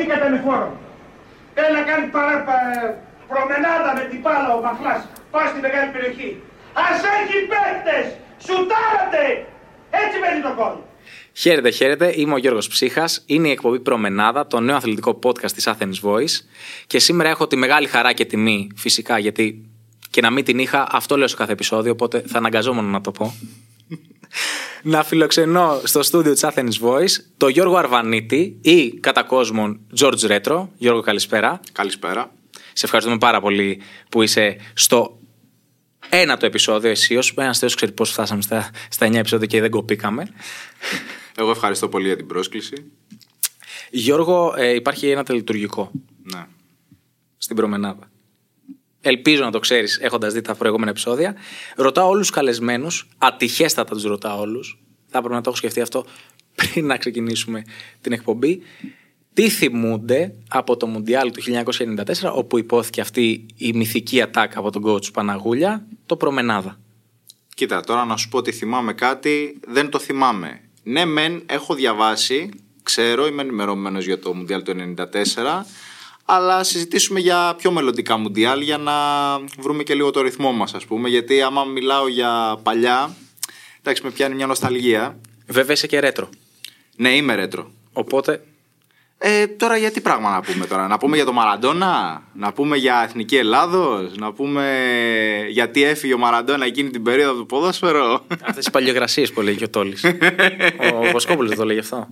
Σωθήκατε με φόρο. Θέλει να κάνει παρά, προμενάδα με την πάλα ο Μαχλάς. Πάει στη μεγάλη περιοχή. Ας έχει παίκτες! Σουτάρατε! Έτσι μένει το κόλ. Χαίρετε, χαίρετε. Είμαι ο Γιώργος Ψύχας. Είναι η εκπομπή Προμενάδα, το νέο αθλητικό podcast της Athens Voice. Και σήμερα έχω τη μεγάλη χαρά και τιμή, φυσικά, γιατί και να μην την είχα, αυτό λέω σε κάθε επεισόδιο, οπότε θα αναγκαζόμουν να το πω. Να φιλοξενώ στο στούντιο της Athens Voice το Γιώργο Αρβανίτη ή κατά κόσμον George Retro. Γιώργο, καλησπέρα. Καλησπέρα. Σε ευχαριστούμε πάρα πολύ που είσαι στο ένα το επεισόδιο εσύ ως ένας θεός ξέρει πώς φτάσαμε στα, στα 9 επεισόδια και δεν κοπήκαμε. Εγώ ευχαριστώ πολύ για την πρόσκληση. Γιώργο, ε, υπάρχει ένα τελειτουργικό Ναι. στην προμενάδα. Ελπίζω να το ξέρεις έχοντας δει τα προηγούμενα επεισόδια. Ρωτάω όλους τους καλεσμένους, ατυχέστατα τους ρωτάω όλους. Θα έπρεπε να το έχω σκεφτεί αυτό πριν να ξεκινήσουμε την εκπομπή. Τι θυμούνται από το Μουντιάλ του 1994, όπου υπόθηκε αυτή η μυθική ατάκα από τον coach Παναγούλια, το προμενάδα; Κοίτα, τώρα να σου πω ότι θυμάμαι κάτι, δεν το θυμάμαι. Ναι, μεν έχω διαβάσει, ξέρω, είμαι ενημερωμένος για το Μουντιάλ του 1994, αλλά συζητήσουμε για πιο μελλοντικά Μουντιάλ για να βρούμε και λίγο το ρυθμό μας ας πούμε, γιατί άμα μιλάω για παλιά, εντάξει με πιάνει μια νοσταλγία. Βέβαια είσαι και ρέτρο. Ναι, είμαι ρέτρο. Οπότε; Ε, τώρα για τι πράγμα να πούμε τώρα, να πούμε για το Μαραντόνα, να πούμε για Εθνική Ελλάδος, να πούμε γιατί έφυγε ο Μαραντόνα εκείνη την περίοδο του ποδόσφαιρο. αυτέ οι παλιογρασίες που λέει και ο Τόλης. ο Βοσκόπουλος δεν το λέει αυτό.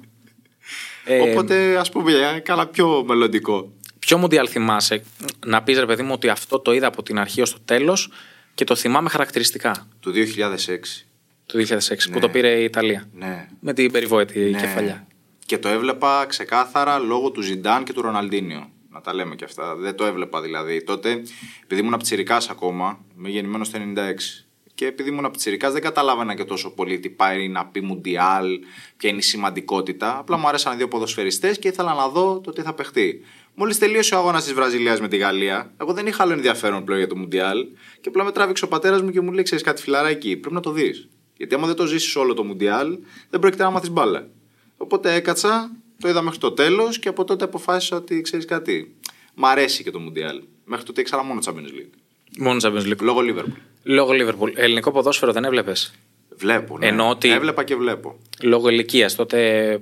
Ε, Οπότε ας πούμε για κάνα πιο μελλοντικό. Ποιο Μουντιάλ θυμάσαι, να πεις ρε παιδί μου ότι αυτό το είδα από την αρχή ως το τέλος και το θυμάμαι χαρακτηριστικά. Του 2006. Το 2006 που το πήρε η Ιταλία. Ναι. Με την περιβόητη Ναι. κεφαλιά. Και το έβλεπα ξεκάθαρα λόγω του Ζιντάν και του Ροναλντίνιο. Να τα λέμε και αυτά. Δεν το έβλεπα δηλαδή. Τότε, επειδή ήμουν πτσιρικάς ακόμα, είμαι γεννημένος το 96. Και επειδή ήμουν πτσιρικάς δεν καταλάβαινα και τόσο πολύ τι πάει να πει Μουντιάλ, ποια είναι η σημαντικότητα. Απλά μου άρεσαν δύο ποδοσφαιριστές και ήθελα να δω το τι θα παιχτεί. Μόλις τελείωσε ο αγώνας της Βραζιλίας με τη Γαλλία, εγώ δεν είχα άλλο ενδιαφέρον πλέον για το Μουντιάλ και απλά με τράβηξε ο πατέρας μου και μου λέει: Ξέρεις κάτι φιλαράκι, πρέπει να το δεις. Γιατί άμα δεν το ζήσεις όλο το Μουντιάλ, δεν πρόκειται να μάθεις μπάλα. Οπότε έκατσα, το είδα μέχρι το τέλος και από τότε αποφάσισα ότι ξέρεις κάτι. Μ' αρέσει και το Μουντιάλ. Μέχρι τότε ήξερα μόνο Champions League. Μόνο Champions League. Λόγω Liverpool. Λόγω Liverpool. Ελληνικό ποδόσφαιρο δεν έβλεπες; Βλέπω. Ναι. Εννοώ ότι- Έβλεπα και βλέπω. Λόγω ηλικίας. Τότε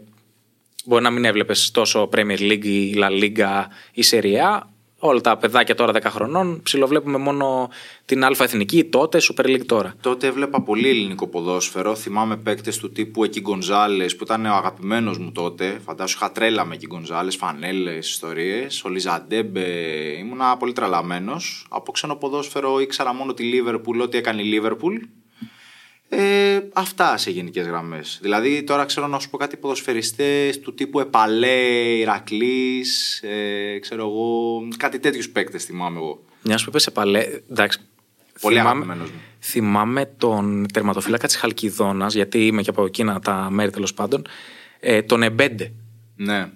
μπορεί να μην έβλεπες τόσο Premier League ή La Liga ή Serie A. Όλα τα παιδάκια τώρα 10 χρονών ψιλοβλέπουμε μόνο την Α Εθνική τότε, Super League τώρα. Τότε έβλεπα πολύ ελληνικό ποδόσφαιρο. Θυμάμαι παίκτες του τύπου Εκεί Γκονζάλες που ήταν ο αγαπημένος μου τότε. Φαντάσου είχα τρέλα με Εκεί Γκονζάλες, φανέλες, ιστορίες. Ο Λιζαντέμπε. Ήμουνα πολύ τρελαμένος. Από ξένο ποδόσφαιρο ήξερα μόνο τη Λίβερπουλ, ό,τι έκανε η Λίβερπουλ. Ε, αυτά σε γενικές γραμμές. Δηλαδή, τώρα ξέρω να σου πω κάτι ποδοσφαιριστές του τύπου Επαλέ, Ηρακλής, ε, ξέρω εγώ. Κάτι τέτοιους παίκτες θυμάμαι εγώ. Μια που είπες σε παλέ. Εντάξει. Πολύ θυμάμαι- αγαπημένος μου. Θυμάμαι τον τερματοφύλακα της Χαλκιδόνας, γιατί είμαι και από εκείνα τα μέρη τέλος πάντων. Ε, τον Εμπέντε. Ναι.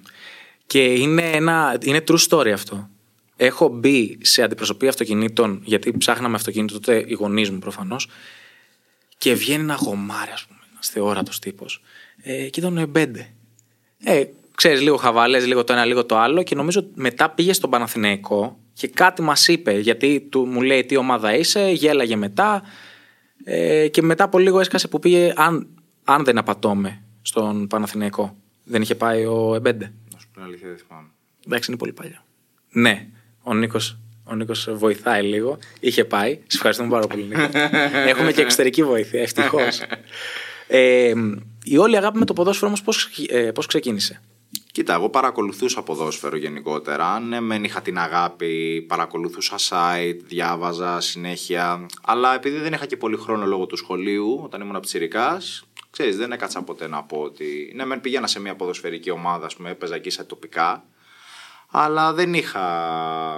Και είναι, ένα, είναι true story αυτό. Έχω μπει σε αντιπροσωπεία αυτοκινήτων, γιατί ψάχναμε αυτοκίνητο τότε οι γονείς μου προφανώς. Και βγαίνει ένα γομάρι, ας πούμε, ένας θεόρατος τύπος. Ε, και ήταν ο Εμπέντε. Ε, ξέρεις, λίγο χαβαλές, λίγο το ένα, λίγο το άλλο. Και νομίζω μετά πήγε στον Παναθηναϊκό και κάτι μας είπε, γιατί του, μου λέει τι ομάδα είσαι, γέλαγε μετά. Ε, και μετά από λίγο έσκασε που πήγε, αν, αν δεν απατώμε, στον Παναθηναϊκό. Δεν είχε πάει ο Εμπέντε. Να σου πω την αλήθεια, δεν θυμάμαι. Εντάξει, είναι πολύ παλιό. Ναι, ο Νίκος ο Νίκος βοηθάει λίγο. Είχε πάει. Σε ευχαριστούμε πάρα πολύ, Νίκο. Έχουμε και εξωτερική βοήθεια, ευτυχώς. Ε, η όλη αγάπη με το ποδόσφαιρο όμως πώς ε, πώς ξεκίνησε; Κοίτα, εγώ παρακολουθούσα ποδόσφαιρο γενικότερα. Ναι, μεν είχα την αγάπη, παρακολουθούσα site, διάβαζα συνέχεια. Αλλά επειδή δεν είχα και πολύ χρόνο λόγω του σχολείου, όταν ήμουν ψηρικάς, ξέρεις, δεν έκατσα ποτέ να πω ότι. Ναι, μεν πήγαινα σε μια ποδοσφαιρική ομάδα, ας πούμε, έπαιζα εκεί σε τοπικά. Αλλά δεν είχα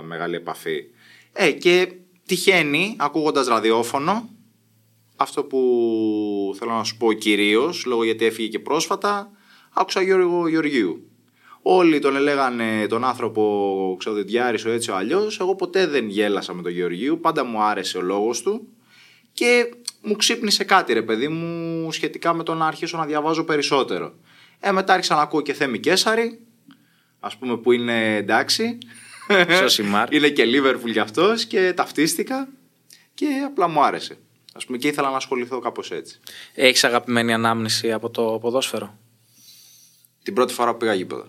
μεγάλη επαφή. Ε, και τυχαίνει, ακούγοντας ραδιόφωνο, αυτό που θέλω να σου πω κυρίως, λόγω γιατί έφυγε και πρόσφατα, άκουσα Γιώργο Γεωργίου. Όλοι τον έλεγανε τον άνθρωπο ξεδοντιάρης ο έτσι ο αλλιώς. Εγώ ποτέ δεν γέλασα με τον Γεωργίου, πάντα μου άρεσε ο λόγος του και μου ξύπνησε κάτι ρε παιδί μου σχετικά με το να αρχίσω να διαβάζω περισσότερο. Ε, μετά άρχισα να ακούω και Θέμη Κέσαρη, ας πούμε που είναι εντάξει. Σωσιμάρ. είναι και Λίβερπουλ κι αυτός και ταυτίστηκα και απλά μου άρεσε. Ας πούμε και ήθελα να ασχοληθώ κάπως έτσι. Έχεις αγαπημένη ανάμνηση από το ποδόσφαιρο; Την πρώτη φορά που πήγα γήπεδο.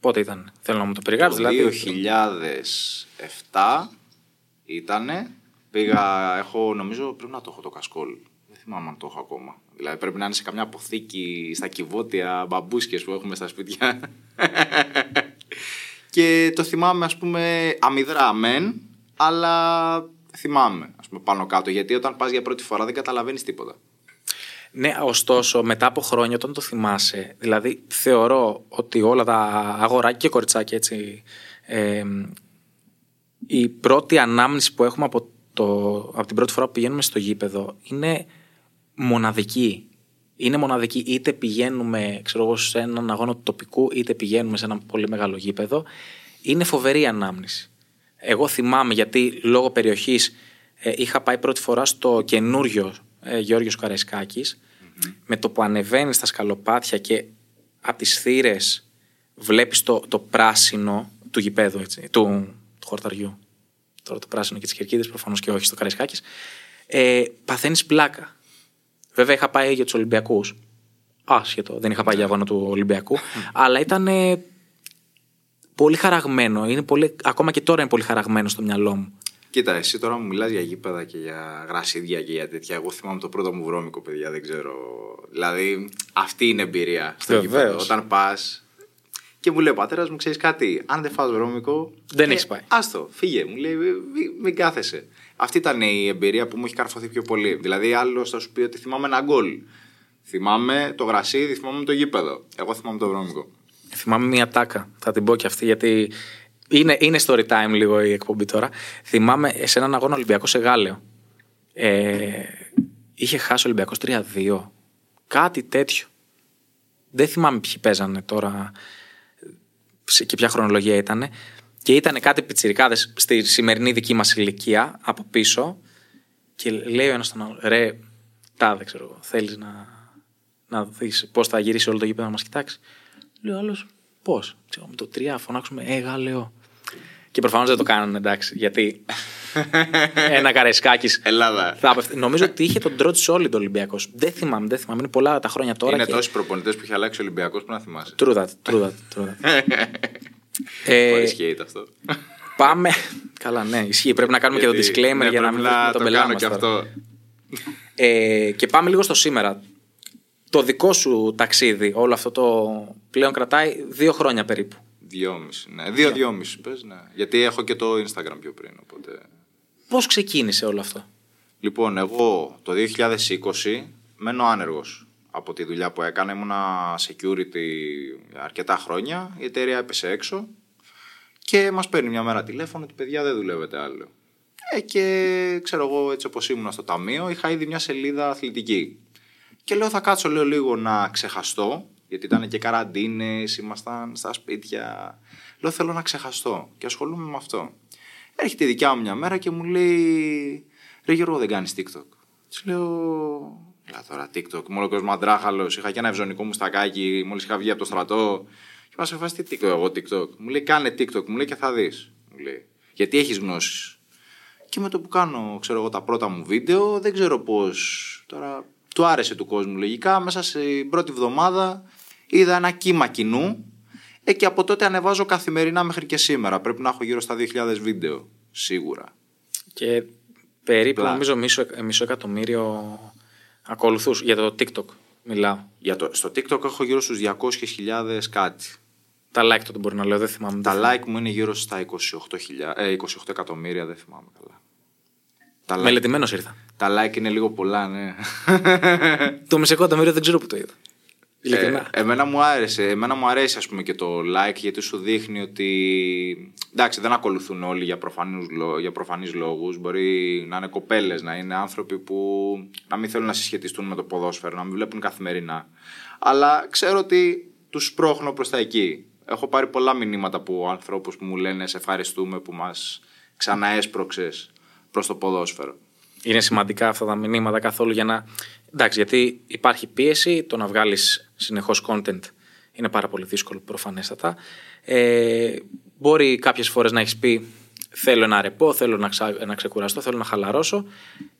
Πότε ήταν, θέλω να μου το περιγράψεις. Το Δηλαδή, 2007 ήτανε. Πήγα, έχω νομίζω πρέπει να το έχω το κασκόλ. Δεν θυμάμαι αν το έχω ακόμα. Δηλαδή πρέπει να είναι σε καμιά αποθήκη στα κυβότια μπαμπούσκες που έχουμε στα σπίτια. και το θυμάμαι ας πούμε αμυδρά μεν, αλλά θυμάμαι ας πούμε πάνω κάτω. Γιατί όταν πας για πρώτη φορά δεν καταλαβαίνεις τίποτα. Ναι, ωστόσο, μετά από χρόνια, όταν το θυμάσαι, δηλαδή θεωρώ ότι όλα τα αγοράκια και κοριτσάκια έτσι. Ε, η πρώτη ανάμνηση που έχουμε από, το, από την πρώτη φορά που πηγαίνουμε στο γήπεδο είναι μοναδική. Είναι μοναδική. Είτε πηγαίνουμε ξέρω εγώ, σε έναν αγώνα του τοπικού, είτε πηγαίνουμε σε ένα πολύ μεγάλο γήπεδο. Είναι φοβερή ανάμνηση. Εγώ θυμάμαι γιατί λόγω περιοχής ε, είχα πάει πρώτη φορά στο καινούριο ε, Γιώργος Καραϊσκάκης με το που ανεβαίνεις στα σκαλοπάτια και από τις θύρες βλέπεις το, το πράσινο του γηπέδου, έτσι, του, του χορταριού. Τώρα το πράσινο και τις κερκίδες προφανώς και όχι στο Καραϊσκάκης. Ε, παθαίνεις πλάκα. Βέβαια είχα πάει για τους Ολυμπιακούς. Άσχετο, δεν είχα πάει για αγώνα του Ολυμπιακού. αλλά ήταν ε, πολύ χαραγμένο. Είναι πολύ, ακόμα και τώρα είναι πολύ χαραγμένο στο μυαλό μου. Κοίτα, εσύ τώρα μου μιλάς για γήπεδα και για γρασίδια και για τέτοια. Εγώ θυμάμαι το πρώτο μου βρώμικο, παιδιά, δεν ξέρω. Δηλαδή, αυτή είναι εμπειρία στο Βεβαίως. γήπεδο. Όταν πας. Και μου λέει ο πατέρας μου, ξέρεις κάτι, αν δεν φας βρώμικο. Δεν ε, έχεις πάει. Άστο, φύγε. Μου λέει, μην, μην κάθεσαι. Αυτή ήταν η εμπειρία που μου έχει καρφωθεί πιο πολύ. Δηλαδή, άλλος θα σου πει ότι θυμάμαι ένα γκολ. Θυμάμαι το γρασίδι, θυμάμαι το γήπεδο. Εγώ θυμάμαι το βρώμικο. Θυμάμαι μία τάκα. Θα την πω και αυτή γιατί είναι, είναι story time λίγο η εκπομπή τώρα. Θυμάμαι σε έναν αγώνα Ολυμπιακός σε Γάλεο. Ε, είχε χάσει ο Ολυμπιακός 3-2. Κάτι τέτοιο. Δεν θυμάμαι ποιοι παίζανε τώρα σε- και ποια χρονολογία ήταν. Και ήταν κάτι πιτσιρικάδες στη σημερινή δική μας ηλικία από πίσω. Και λέει ο ένας τον άλλο, ρε, τάδε ξέρω εγώ, θέλεις να, να δεις πώς θα γυρίσει όλο το γήπεδο να μας κοιτάξει; Λέει ο άλλος, πώς. Ξέρω, με το 3 φωνάξουμε, ε, Γάλεο. Και προφανώς δεν το κάνανε, εντάξει, γιατί ένα καραϊσκάκης Ελλάδα. θα απευθ... Νομίζω ότι είχε τον Τρότ όλοι το Ολυμπιακός. Δεν θυμάμαι, δεν θυμάμαι. Είναι πολλά τα χρόνια τώρα. είναι και... τόσοι προπονητές που έχει αλλάξει ο Ολυμπιακός που να θυμάσαι. True that, true that, true that. ε, Πολύ σκέιτ αυτό. πάμε. Καλά, ναι, ισχύει. Πρέπει να κάνουμε και το Γιατί- disclaimer ναι, για να πρέπει μην δούμε τον το πελάτη κάνω μας και τώρα. αυτό. Ε, και πάμε λίγο στο σήμερα. Το δικό σου ταξίδι, όλο αυτό το πλέον κρατάει δύο χρόνια περίπου. Δυόμιση. Ναι. Δύο, δυόμιση. Πες, ναι. Γιατί έχω και το Instagram πιο πριν. Οπότε... Πώς ξεκίνησε όλο αυτό; Λοιπόν, εγώ το 2020 μένω άνεργος από τη δουλειά που έκανα. Ήμουνα security για αρκετά χρόνια. Η εταιρεία έπεσε έξω και μας παίρνει μια μέρα τηλέφωνο ότι παιδιά δεν δουλεύετε άλλο. Ε, και ξέρω εγώ έτσι όπως ήμουνα στο ταμείο είχα ήδη μια σελίδα αθλητική. Και λέω θα κάτσω λέω λίγο να ξεχαστώ γιατί ήταν και καραντίνες, ήμασταν στα σπίτια. Λέω θέλω να ξεχαστώ και ασχολούμαι με αυτό. Έρχεται η δικιά μου μια μέρα και μου λέει Ρε Γιώργο δεν κάνεις TikTok. Της λέω Λά τώρα TikTok, είμαι όλο κόσμο αντράχαλος, είχα και ένα ευζωνικό μου στακάκι μόλις είχα βγει από το στρατό. Και μας σε φάση τι TikTok εγώ TikTok. Μου λέει κάνε TikTok, μου λέει και θα δεις. Μου λέει. Γιατί έχεις γνώσεις. Και με το που κάνω, ξέρω εγώ, τα πρώτα μου βίντεο, δεν ξέρω πώς. Τώρα του άρεσε του κόσμου λογικά. Μέσα στην πρώτη εβδομάδα είδα ένα κύμα κοινού. Ε, και από τότε ανεβάζω καθημερινά μέχρι και σήμερα. Πρέπει να έχω γύρω στα 2.000 βίντεο. Σίγουρα. Και περίπου Πλά. νομίζω μισό, μισό εκατομμύριο ακολουθούς για το TikTok μιλάω. Για το, στο TikTok έχω γύρω στους 200.000 κάτι. Τα like τότε μπορεί να λέω, δεν θυμάμαι. Τα δεν like μου είναι γύρω στα 28, ε, 28 εκατομμύρια, δεν θυμάμαι καλά. Τα like, Μελετημένος ήρθα. τα like είναι λίγο πολλά, ναι. Το μισό εκατομμύριο δεν ξέρω που το είδα. Ειλικρινά. Ε, εμένα μου άρεσε. Εμένα μου αρέσει ας πούμε και το like γιατί σου δείχνει ότι εντάξει δεν ακολουθούν όλοι για, προφανούς, λο- για προφανείς λόγους. Μπορεί να είναι κοπέλες, να είναι άνθρωποι που να μην θέλουν να συσχετιστούν με το ποδόσφαιρο, να μην βλέπουν καθημερινά. Αλλά ξέρω ότι τους σπρώχνω προς τα εκεί. Έχω πάρει πολλά μηνύματα από ανθρώπους που μου λένε σε ευχαριστούμε που μας ξαναέσπρωξες προς το ποδόσφαιρο. Είναι σημαντικά αυτά τα μηνύματα καθόλου για να. Εντάξει, γιατί υπάρχει πίεση το να βγάλεις συνεχώς content. είναι πάρα πολύ δύσκολο προφανέστατα. Ε, μπορεί κάποιες φορές να έχεις πει θέλω ένα ρεπό, θέλω να, ξα... να ξεκουραστώ, θέλω να χαλαρώσω.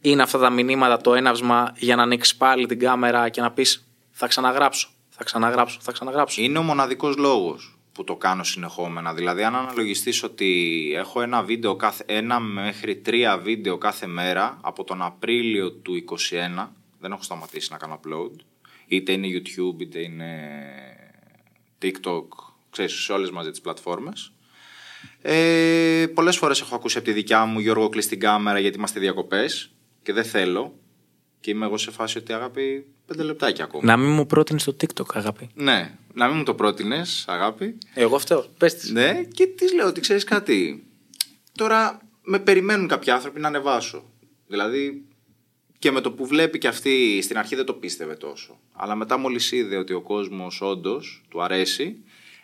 Είναι αυτά τα μηνύματα το έναυσμα για να ανοίξεις πάλι την κάμερα και να πεις θα ξαναγράψω, θα ξαναγράψω, θα ξαναγράψω. Είναι ο μοναδικός λόγος που το κάνω συνεχόμενα. Δηλαδή, αν αναλογιστείς ότι έχω ένα, βίντεο κάθε, ένα μέχρι τρία βίντεο κάθε μέρα από τον Απρίλιο του 2021, δεν έχω σταματήσει να κάνω upload, είτε είναι YouTube, είτε είναι TikTok, ξέρεις, σε όλες μαζί τις πλατφόρμες. Ε, πολλές φορές έχω ακούσει από τη δικιά μου Γιώργο κλείσει την κάμερα γιατί είμαστε διακοπές και δεν θέλω και είμαι εγώ σε φάση ότι αγάπη πέντε λεπτάκια ακόμα. Να μην μου πρότεινες το TikTok, αγάπη. Ναι, να μην μου το πρότεινες, αγάπη. Εγώ αυτό. Πες τη. Ναι, και της λέω ότι ξέρεις κάτι. Τώρα με περιμένουν κάποιοι άνθρωποι να ανεβάσω. Δηλαδή και με το που βλέπει και αυτή στην αρχή δεν το πίστευε τόσο. Αλλά μετά μόλις είδε ότι ο κόσμος όντως του αρέσει,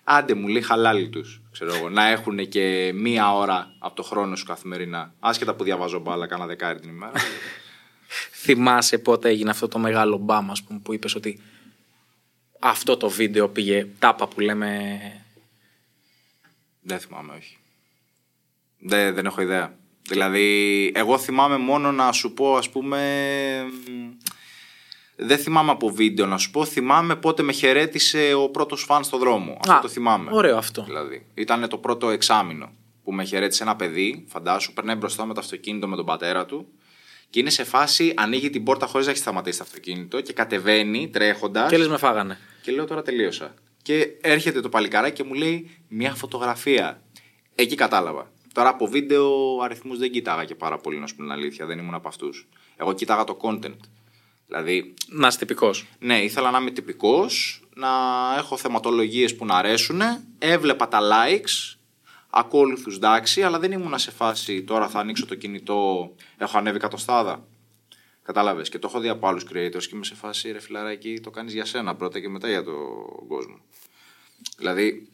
άντε μου λέει χαλάλι τους. Ξέρω εγώ, να έχουν και μία ώρα από το χρόνο σου καθημερινά. Άσχετα που διαβάζω μπάλα, κάνα δεκάρι την ημέρα. Θυμάσαι πότε έγινε αυτό το μεγάλο μπαμ, ας πούμε, που είπες ότι αυτό το βίντεο πήγε τάπα που λέμε; Δεν θυμάμαι, όχι. Δεν, δεν έχω ιδέα. Δηλαδή, εγώ θυμάμαι μόνο να σου πω, ας πούμε... Δεν θυμάμαι από βίντεο να σου πω. Θυμάμαι πότε με χαιρέτησε ο πρώτος φαν στο δρόμο. Αυτό το θυμάμαι. Ωραίο αυτό. Δηλαδή, ήταν το πρώτο εξάμεινο που με χαιρέτησε ένα παιδί, φαντάσου, περνάει μπροστά με το αυτοκίνητο με τον πατέρα του και είναι σε φάση, ανοίγει την πόρτα χωρίς να έχει σταματήσει το αυτοκίνητο και κατεβαίνει τρέχοντας. Και λες με φάγανε. Και λέω τώρα τελείωσα. Και έρχεται το παλικάράκι και μου λέει μια φωτογραφία. Εκεί κατάλαβα. Τώρα από βίντεο αριθμούς δεν κοιτάγα και πάρα πολύ, να σου πω την αλήθεια. Δεν ήμουν από αυτούς. Εγώ κοιτάγα το content. Δηλαδή. Να είσαι τυπικός. Ναι, ήθελα να είμαι τυπικός, να έχω θεματολογίες που να αρέσουν. Έβλεπα τα likes, ακόλουθου εντάξει, αλλά δεν ήμουν σε φάση τώρα θα ανοίξω το κινητό, έχω ανέβει κατοστάδα. Κατάλαβες. Και το έχω δει από άλλους creators και είμαι σε φάση ρε φιλαράκι, το κάνεις για σένα πρώτα και μετά για τον κόσμο. Δηλαδή,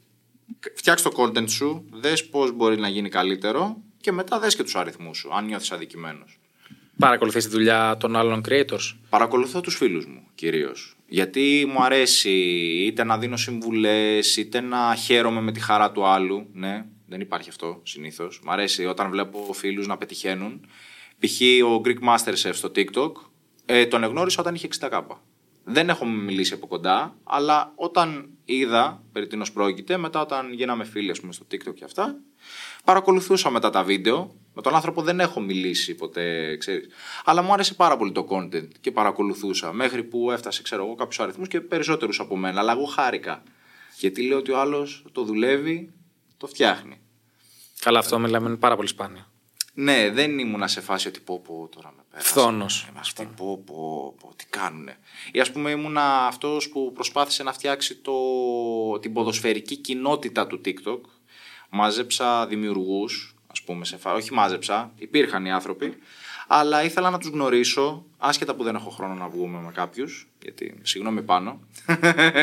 φτιάξει το content σου, δες πώς μπορεί να γίνει καλύτερο και μετά δες και τους αριθμούς σου, αν νιώθεις αδικημένος. Παρακολουθείς τη δουλειά των άλλων creators; Παρακολουθώ τους φίλους μου κυρίως. Γιατί μου αρέσει είτε να δίνω συμβουλές, είτε να χαίρομαι με τη χαρά του άλλου. Ναι, δεν υπάρχει αυτό συνήθως. Μ' αρέσει όταν βλέπω φίλους να πετυχαίνουν. Π.χ. ο Greek Masterchef στο TikTok ε, τον εγνώρισα όταν είχε 60 κάπα. Δεν έχω μιλήσει από κοντά, αλλά όταν είδα περί τίνος πρόκειται, μετά όταν γίναμε φίλοι πούμε, στο TikTok και αυτά, παρακολουθούσα μετά τα βίντεο. Με τον άνθρωπο δεν έχω μιλήσει ποτέ, ξέρεις. Αλλά μου άρεσε πάρα πολύ το content και παρακολουθούσα. Μέχρι που έφτασε, ξέρω εγώ, κάποιους αριθμούς και περισσότερους από μένα. Αλλά εγώ χάρηκα. Γιατί λέω ότι ο άλλος το δουλεύει, το φτιάχνει. Καλά, αυτό μιλάμε είναι πάρα πολύ σπάνιο. Ναι, δεν ήμουν σε φάση ότι πω πω τώρα με πέρασε. Φθόνος. Αυτοί πω πω πω τι κάνουνε. Ή ας πούμε ήμουν αυτός που προσπάθησε να φτιάξει το, την ποδοσφαιρική κοινότητα του TikTok. Μάζεψα δημιουργούς, ας πούμε, σε φάση, όχι μάζεψα, υπήρχαν οι άνθρωποι, αλλά ήθελα να τους γνωρίσω, άσχετα που δεν έχω χρόνο να βγούμε με κάποιους, γιατί συγγνώμη πάνω,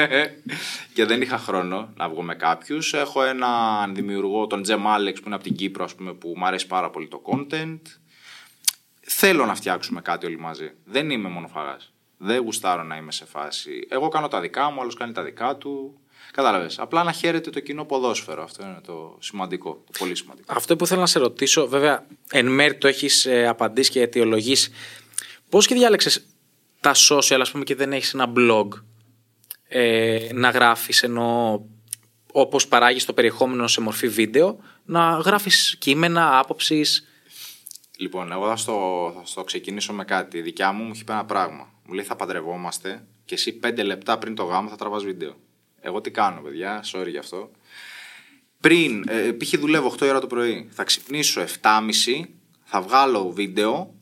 και δεν είχα χρόνο να βγω με κάποιους. Έχω έναν δημιουργό, τον Τζεμ Άλεξ, που είναι από την Κύπρο, ας πούμε, που μου αρέσει πάρα πολύ το content. Θέλω να φτιάξουμε κάτι όλοι μαζί. Δεν είμαι μόνο φαγάς. Δεν γουστάρω να είμαι σε φάση. Εγώ κάνω τα δικά μου, άλλος κάνει τα δικά του. Κατάλαβες. Απλά να χαίρεται το κοινό ποδόσφαιρο. Αυτό είναι το σημαντικό. Το πολύ σημαντικό. Αυτό που θέλω να σε ρωτήσω, βέβαια, εν μέρει το έχεις ε, απαντήσει και αιτιολογήσει. Πώς και διάλεξες τα social, ας πούμε, και δεν έχεις ένα blog ε, να γράφεις ενώ όπως παράγεις το περιεχόμενο σε μορφή βίντεο, να γράφεις κείμενα, άποψεις; Λοιπόν, εγώ θα στο, θα στο ξεκινήσω με κάτι. Η δικιά μου μου έχει πει ένα πράγμα. Μου λέει θα παντρευόμαστε και εσύ πέντε λεπτά πριν το γάμο θα τραβάς βίντεο. Εγώ τι κάνω, παιδιά, sorry γι' αυτό. Πριν, ε, π.χ. δουλεύω 8 ώρα το πρωί, θα ξυπνήσω 7.30, θα βγάλω βίντεο,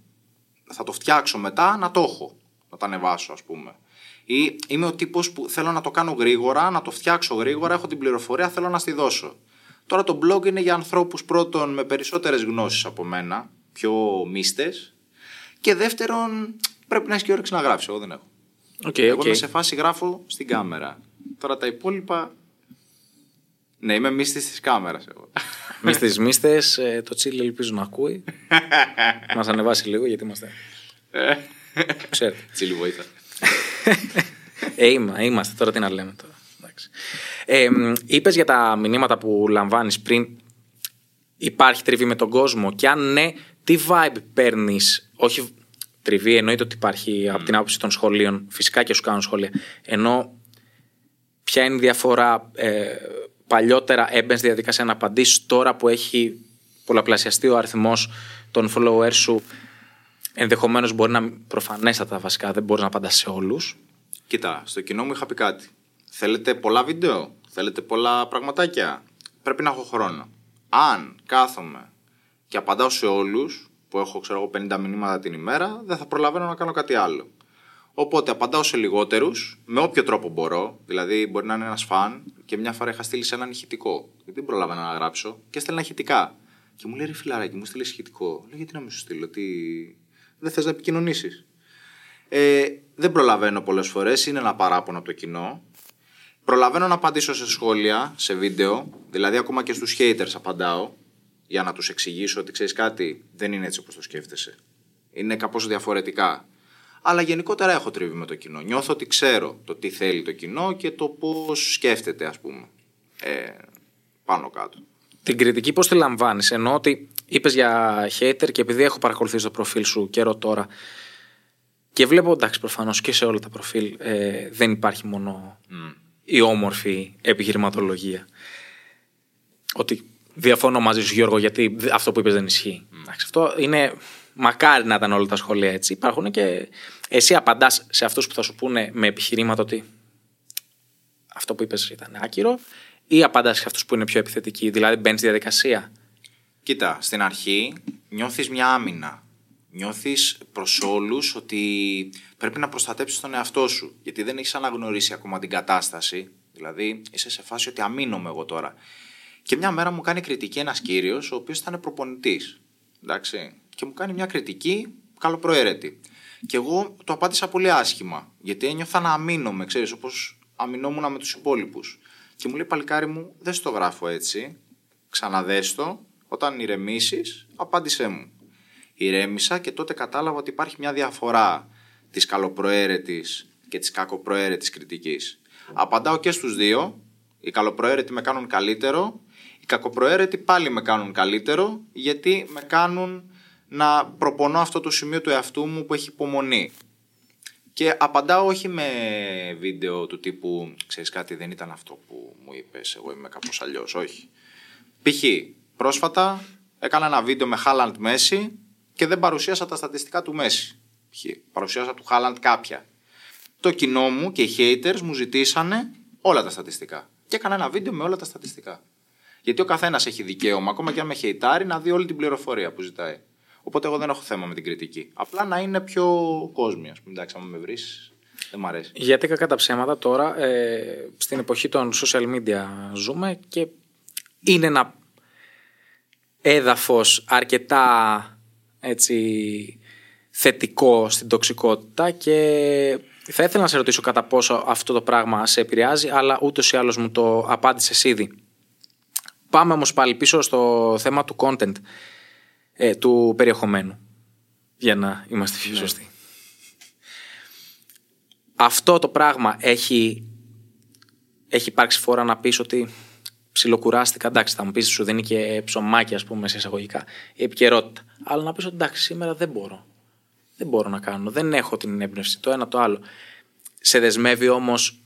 θα το φτιάξω μετά να το έχω, να το ανεβάσω ας πούμε. Ή είμαι ο τύπος που θέλω να το κάνω γρήγορα, να το φτιάξω γρήγορα, έχω την πληροφορία, θέλω να στη δώσω. Τώρα το blog είναι για ανθρώπους πρώτον με περισσότερες γνώσεις από μένα, πιο μίστες, και δεύτερον πρέπει να έχεις και όρεξη να γράψεις, εγώ δεν έχω. Okay, Εγώ okay. είμαι σε φάση γράφω στην κάμερα. Τώρα τα υπόλοιπα. Ναι, είμαι μίστη της κάμερας εγώ. Μίστε, μίστε, το τσίλι ελπίζω να ακούει. Μας ανεβάσει λίγο γιατί είμαστε. Ξέρετε. Τσίλι βοήθα. Ε, είμα, είμαστε τώρα τι να λέμε τώρα. Ε, Είπες για τα μηνύματα που λαμβάνεις πριν. Υπάρχει τριβή με τον κόσμο και αν ναι, τι vibe παίρνεις; Όχι τριβή, εννοείται ότι υπάρχει από την άποψη των σχολείων. Φυσικά και σου κάνουν σχόλια. Ενώ ποια είναι η διαφορά. Ε, παλιότερα έμπαινε στη διαδικασία να απαντήσεις τώρα που έχει πολλαπλασιαστεί ο αριθμός των followers σου. Ενδεχομένως μπορεί να προφανέστατα βασικά δεν μπορείς να απαντάς σε όλους. Κοίτα, στο κοινό μου είχα πει κάτι. Θέλετε πολλά βίντεο, θέλετε πολλά πραγματάκια; Πρέπει να έχω χρόνο. Αν κάθομαι και απαντάω σε όλους, που έχω ξέρω εγώ 50 μηνύματα την ημέρα, δεν θα προλαβαίνω να κάνω κάτι άλλο. Οπότε απαντάω σε λιγότερους, με όποιο τρόπο μπορώ. Δηλαδή, μπορεί να είναι ένας φαν και μια φορά είχα στείλει σε έναν ηχητικό. Γιατί δεν προλάβαινα να γράψω και έστελνα ηχητικά. Και μου λέει ρε φιλαράκι, μου στείλει ηχητικό. Λέω γιατί να μην σου στείλω, τι. Δεν θες να επικοινωνήσεις. Ε, δεν προλαβαίνω πολλές φορές, είναι ένα παράπονο από το κοινό. Προλαβαίνω να απαντήσω σε σχόλια, σε βίντεο, δηλαδή ακόμα και στους haters απαντάω, για να τους εξηγήσω ότι ξέρεις κάτι, δεν είναι έτσι όπως το σκέφτεσαι. Είναι κάπως διαφορετικά. Αλλά γενικότερα έχω τρίβει με το κοινό. Νιώθω ότι ξέρω το τι θέλει το κοινό και το πώς σκέφτεται, ας πούμε. Ε, πάνω κάτω. Την κριτική πώς τη λαμβάνεις, ενώ ότι είπες για hater και επειδή έχω παρακολουθήσει το προφίλ σου καιρό τώρα, και βλέπω, εντάξει, προφανώς και σε όλα τα προφίλ ε, δεν υπάρχει μόνο η όμορφη επιχειρηματολογία. Ότι διαφωνώ μαζί σου, Γιώργο, γιατί αυτό που είπες δεν ισχύει. Εντάξει, αυτό είναι. Μακάρι να ήταν όλα τα σχολεία έτσι. Υπάρχουν και. Εσύ απαντάς σε αυτούς που θα σου πούνε με επιχειρήματα ότι αυτό που είπες ήταν άκυρο, ή απαντάς σε αυτούς που είναι πιο επιθετικοί, δηλαδή μπαίνεις στη διαδικασία; Κοίτα, στην αρχή νιώθεις μια άμυνα νιώθεις προς όλους ότι πρέπει να προστατέψεις τον εαυτό σου. Γιατί δεν έχεις αναγνωρίσει ακόμα την κατάσταση. Δηλαδή, είσαι σε φάση ότι αμήνομαι εγώ τώρα. Και μια μέρα μου κάνει κριτική ένας κύριος, ο οποίος ήταν προπονητής. Εντάξει. Και μου κάνει μια κριτική καλοπροαίρετη. Και εγώ το απάντησα πολύ άσχημα. Γιατί ένιωθα να αμήνομαι, ξέρεις, όπως αμυνόμουν με τους υπόλοιπους. Και μου λέει, Παλικάρι μου, δεν στο γράφω έτσι. Ξαναδέστο. Όταν ηρεμήσεις, απάντησέ μου ηρέμησα και τότε κατάλαβα ότι υπάρχει μια διαφορά της καλοπροαίρετης και της κακοπροαίρετης κριτικής. Απαντάω και στους δύο. Οι καλοπροαίρετοι με κάνουν καλύτερο. Οι κακοπροαίρετοι πάλι με κάνουν καλύτερο γιατί με κάνουν να προπονώ αυτό το σημείο του εαυτού μου που έχει υπομονή. Και απαντάω όχι με βίντεο του τύπου «Ξέρεις κάτι, δεν ήταν αυτό που μου είπες, εγώ είμαι κάπως αλλιώς». Όχι. Π.χ. πρόσφατα έκανα ένα βίντεο με Χάλαντ Μέση και δεν παρουσίασα τα στατιστικά του Μέση. Παρουσίασα του Χάλαντ κάποια. Το κοινό μου και οι haters μου ζητήσανε όλα τα στατιστικά. Και έκανα ένα βίντεο με όλα τα στατιστικά. Γιατί ο καθένας έχει δικαίωμα, ακόμα και αν με χαιτάρει, να δει όλη την πληροφορία που ζητάει. Οπότε εγώ δεν έχω θέμα με την κριτική. Απλά να είναι πιο κόσμοι, ας πούμε. Εντάξει, άμα με βρεις, δεν μ' αρέσει. Γιατί κακά τα ψέματα τώρα, ε, στην εποχή των social media ζούμε και είναι ένα έδαφος αρκετά έτσι, θετικό στην τοξικότητα και θα ήθελα να σε ρωτήσω κατά πόσο αυτό το πράγμα σε επηρεάζει, αλλά ούτως ή άλλως μου το απάντησες ήδη. Πάμε όμως πάλι πίσω στο θέμα του content, ε, του περιεχομένου, για να είμαστε πιο ναι. σωστοί. Αυτό το πράγμα έχει, έχει υπάρξει φορά να πεις ότι ψιλοκουράστηκα. Εντάξει, θα μου πεις σου δίνει και ψωμάκι, ας πούμε, σε εισαγωγικά, η επικαιρότητα. Αλλά να πεις ότι εντάξει, σήμερα δεν μπορώ. Δεν μπορώ να κάνω. Δεν έχω την έμπνευση. Το ένα το άλλο. Σε δεσμεύει όμως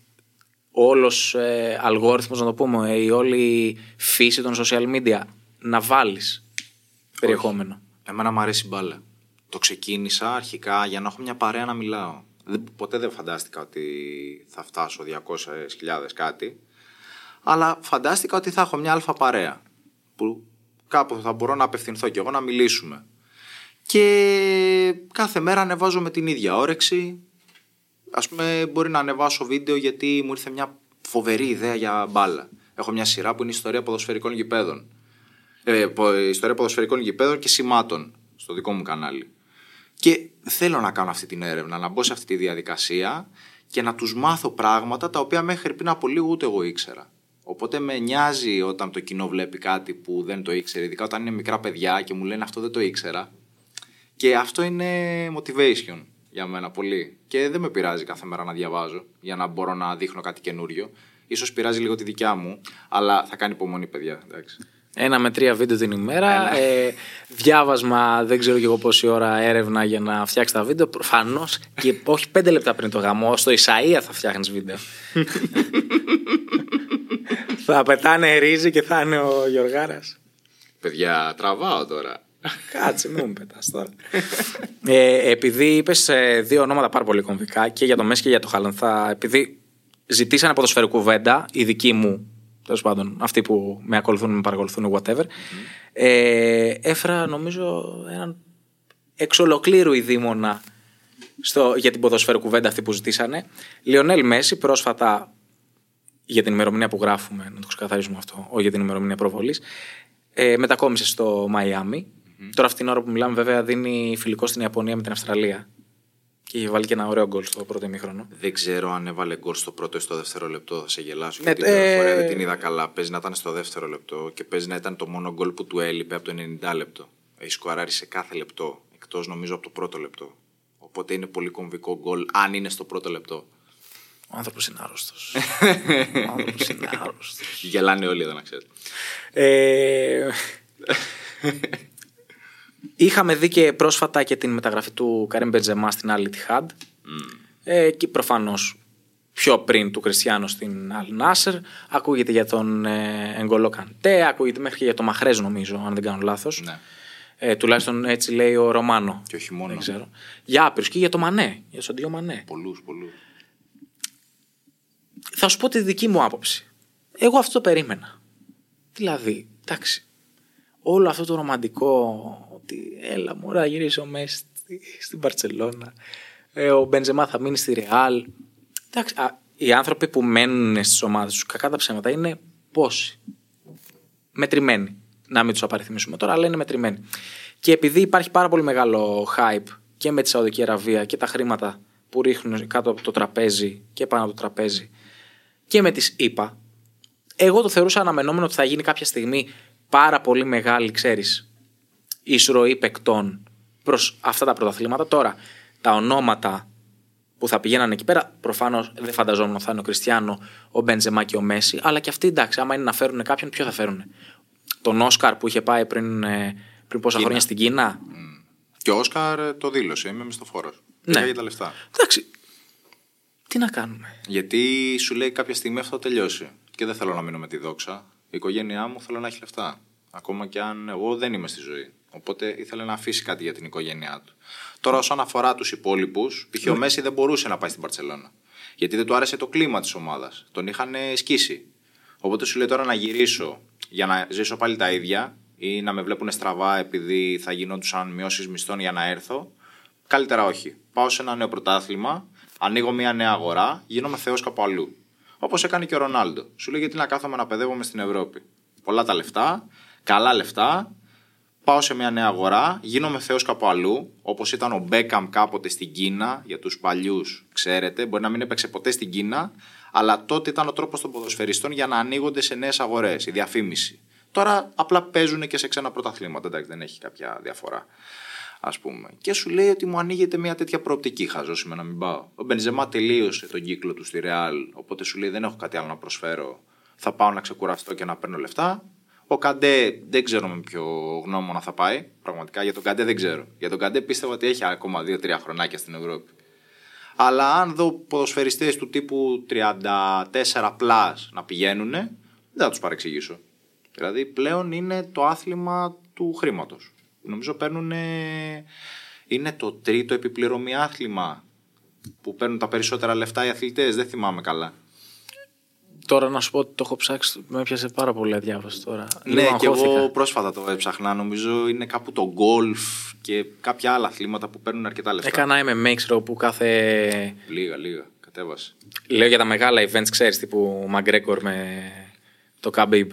όλος ε, αλγόριθμος, να το πούμε, η όλη φύση των social media να βάλεις περιεχόμενο. Εμένα μου αρέσει μπάλα. Το ξεκίνησα αρχικά για να έχω μια παρέα να μιλάω. ποτέ δεν φαντάστηκα ότι θα φτάσω 200.000 κάτι. Αλλά φαντάστηκα ότι θα έχω μια αλφα παρέα που κάπου θα μπορώ να απευθυνθώ και εγώ να μιλήσουμε. Και κάθε μέρα ανεβάζω με την ίδια όρεξη. Ας πούμε μπορεί να ανεβάσω βίντεο γιατί μου ήρθε μια φοβερή ιδέα για μπάλα. Έχω μια σειρά που είναι ιστορία ποδοσφαιρικών γηπέδων. Ε, ιστορία ποδοσφαιρικών γηπέδων και σημάτων στο δικό μου κανάλι. Και θέλω να κάνω αυτή την έρευνα, να μπω σε αυτή τη διαδικασία και να τους μάθω πράγματα τα οποία μέχρι πριν από λίγο ούτε εγώ ήξερα. Οπότε με νοιάζει όταν το κοινό βλέπει κάτι που δεν το ήξερε, ειδικά όταν είναι μικρά παιδιά και μου λένε αυτό δεν το ήξερα. Και αυτό είναι motivation για μένα πολύ. Και δεν με πειράζει κάθε μέρα να διαβάζω για να μπορώ να δείχνω κάτι καινούριο. Ίσως πειράζει λίγο τη δικιά μου, αλλά θα κάνει υπομονή, παιδιά. Εντάξει. Ένα με τρία βίντεο την ημέρα. Ε, διάβασμα, δεν ξέρω και εγώ πόση ώρα έρευνα για να φτιάξει τα βίντεο. Προφανώς και όχι πέντε λεπτά πριν το γαμό. Στο Ισαία θα φτιάχνεις βίντεο. θα πετάνε ρύζι και θα είναι ο Γιωργάρας. Παιδιά, τραβάω τώρα. Κάτσε, μην μου πετάς τώρα. ε, επειδή είπες δύο ονόματα πάρα πολύ κομβικά και για το Μέση και για το Χάλαν, θα, επειδή ζητήσανε ποδοσφαιρικού κουβέντα, η δική μου, τέλος πάντων, αυτοί που με ακολουθούν, με παρακολουθούν, whatever, ε, έφερα νομίζω έναν εξ ολοκλήρου η δίμονα στο, για την ποδοσφαίρου κουβέντα αυτή που ζητήσανε. Λιονέλ Μέση, πρόσφατα για την ημερομηνία που γράφουμε, να το ξεκαθαρίσουμε αυτό, όχι για την ημερομηνία προβολής, ε, μετακόμισε στο Μαϊάμι. Τώρα αυτήν την ώρα που μιλάμε, βέβαια, δίνει φιλικό στην Ιαπωνία με την Αυστραλία. Και είχε βάλει και ένα ωραίο γκολ στο πρώτο ημίχρονο. Δεν ξέρω αν έβαλε γκολ στο πρώτο ή στο δεύτερο λεπτό. Θα σε γελάσω. Ναι, γιατί ε, την φορά δεν την είδα καλά. Παίζει να ήταν στο δεύτερο λεπτό και παίζει να ήταν το μόνο γκολ που του έλειπε από το 90 λεπτό. Έχει σκοράρει σε κάθε λεπτό. Εκτός νομίζω από το πρώτο λεπτό. Οπότε είναι πολύ κομβικό γκολ αν είναι στο πρώτο λεπτό. Ο άνθρωπος είναι άρρωστος. Ο άνθρωπος είναι άρρωστος. Γελάνε όλοι εδώ να ξέρετε. Ε, είχαμε δει και πρόσφατα και την μεταγραφή του Καρέμ Μπεντζεμά στην άλλη Τιχάντ. Ε, και προφανώς πιο πριν του Κριστιανού στην Αλ Νάσερ. Ακούγεται για τον ε, Εγκολό Καντέ, ακούγεται μέχρι και για τον Μαχρέζ, νομίζω, αν δεν κάνω λάθος. Ναι. Ε, τουλάχιστον έτσι λέει ο Ρωμάνο. Και όχι μόνο. Δεν ξέρω. Για άπειρου και για το Μανέ. Για τον Ντίο Μανέ. Πολλούς, πολλούς. Θα σου πω τη δική μου άποψη. Εγώ αυτό το περίμενα. Δηλαδή, εντάξει, όλο αυτό το ρομαντικό ότι έλα μου να γυρίσει ο Μέση στη- στην Παρσελώνα, ε, ο Μπεντζεμά θα μείνει στη Ρεάλ. Εντάξει, α, οι άνθρωποι που μένουν στις ομάδες τους, κακά τα ψέματα, είναι πόσοι. Μετρημένοι. Να μην τους απαριθμίσουμε τώρα, αλλά είναι μετρημένοι. Και επειδή υπάρχει πάρα πολύ μεγάλο hype και με τη Σαουδική Αραβία και τα χρήματα που ρίχνουν κάτω από το τραπέζι και πάνω από το τραπέζι και με τις ΗΠΑ, εγώ το θεωρούσα αναμενόμενο ότι θα γίνει κάποια στιγμή πάρα πολύ μεγάλη, ξέρεις, εισρωή παικτών προς αυτά τα πρωταθλήματα. Τώρα, τα ονόματα που θα πηγαίνανε εκεί πέρα, προφανώς δεν φανταζόμουν ότι θα είναι ο Κριστιανό, ο Μπεντζεμά και ο Μέση, αλλά και αυτοί εντάξει, άμα είναι να φέρουν κάποιον, ποιο θα φέρουν. Τον Όσκαρ που είχε πάει πριν, ε, πριν πόσα Κίνα. χρόνια στην Κίνα; Και ο Όσκαρ ε, το δήλωσε. Είμαι μισθοφόρο. Ναι. Ναι. για τα λεφτά. Εντάξει. Τι να κάνουμε; Γιατί σου λέει κάποια στιγμή αυτό θα τελειώσει. Και δεν θέλω να μείνω με τη δόξα. Η οικογένειά μου θέλω να έχει λεφτά. Ακόμα και αν εγώ δεν είμαι στη ζωή. Οπότε ήθελε να αφήσει κάτι για την οικογένειά του. Τώρα, όσον αφορά τους υπόλοιπους, π.χ. ο Μέση δεν μπορούσε να πάει στην Παρσελώνα. Γιατί δεν του άρεσε το κλίμα της ομάδας. Τον είχαν σκίσει. Οπότε σου λέει τώρα να γυρίσω για να ζήσω πάλι τα ίδια ή να με βλέπουν στραβά επειδή θα γινόντουσαν μειώσεις μισθών για να έρθω. Καλύτερα όχι. Πάω σε ένα νέο πρωτάθλημα, ανοίγω μια νέα αγορά, γίνομαι θεός κάπου αλλού. Όπως έκανε και ο Ρονάλντο. Σου λέει γιατί να κάθομαι να παιδεύομαι στην Ευρώπη. Πολλά τα λεφτά, καλά λεφτά, πάω σε μια νέα αγορά, γίνομαι θεός κάπου αλλού, όπως ήταν ο Μπέκαμ κάποτε στην Κίνα, για τους παλιούς, ξέρετε. Μπορεί να μην έπαιξε ποτέ στην Κίνα, αλλά τότε ήταν ο τρόπος των ποδοσφαιριστών για να ανοίγονται σε νέες αγορές, η διαφήμιση. Τώρα απλά παίζουν και σε ξένα πρωταθλήματα, εντάξει, δεν έχει κάποια διαφορά. Α πούμε. Και σου λέει ότι μου ανοίγεται μια τέτοια προοπτική. Χαζό είμαι να μην πάω. Ο Μπενζεμά τελείωσε τον κύκλο του στη Ρεάλ, οπότε σου λέει δεν έχω κάτι άλλο να προσφέρω. Θα πάω να ξεκουραστώ και να παίρνω λεφτά. Ο Καντέ δεν ξέρω με ποιο γνώμονα θα πάει. Πραγματικά για τον Καντέ δεν ξέρω. Για τον Καντέ πίστευα ότι έχει ακόμα 2-3 χρονάκια στην Ευρώπη. Αλλά αν δω ποδοσφαιριστές του τύπου 34 plus να πηγαίνουν, δεν θα τους παρεξηγήσω. Δηλαδή πλέον είναι το άθλημα του χρήματος. Νομίζω παίρνουν. Είναι το τρίτο επιπληρωμή άθλημα που παίρνουν τα περισσότερα λεφτά οι αθλητές. Δεν θυμάμαι καλά. Τώρα να σου πω ότι το έχω ψάξει, με έπιασε πάρα πολύ αδιάβαστο τώρα. Ναι, Λίγο και αγχώθηκα. εγώ πρόσφατα το έψαχνα. Νομίζω είναι κάπου το γκολφ και κάποια άλλα αθλήματα που παίρνουν αρκετά λεφτά. Έκανα MMA, ξέρω, που κάθε. Λίγα, λίγα. Κατέβασε. Λέω για τα μεγάλα events, ξέρεις, τύπου Μαγκρέκορ με το Khabib.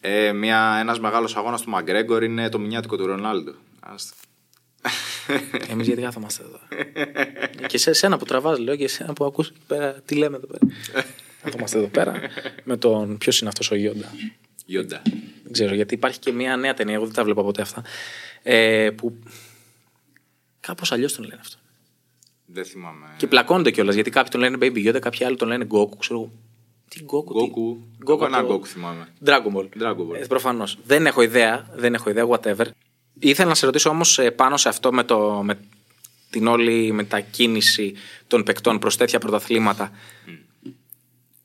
Ε, μια, ένας μεγάλος αγώνας του Μαγκρέγκορ είναι το μηνιάτικο του Ρονάλντο. Άστα. Εμείς γιατί κάθομαστε εδώ. και σε σένα που τραβάς, λέω, και εσένα που ακούς εκεί πέρα, τι λέμε εδώ πέρα. Κάθομαστε εδώ πέρα με τον. Ποιος είναι αυτός ο Γιόντα. Γιόντα. Δεν ξέρω, γιατί υπάρχει και μια νέα ταινία, εγώ δεν τα βλέπα ποτέ αυτά. Ε, που. Κάπως αλλιώς τον λένε αυτό. Δεν θυμάμαι. Και πλακώνονται κιόλας γιατί κάποιοι τον λένε Baby Yoda, κάποιοι άλλοι τον λένε Goku, ξέρω εγώ. Τι Goku. Goku. Τι... Εγώ ένα το- Goku θυμάμαι. Dragon Ball. Dragon Ball. Ε, Προφανώς. Δεν έχω ιδέα. Δεν έχω ιδέα, whatever. Ήθελα να σε ρωτήσω όμως πάνω σε αυτό με, το, με την όλη μετακίνηση των παικτών προς τέτοια πρωταθλήματα.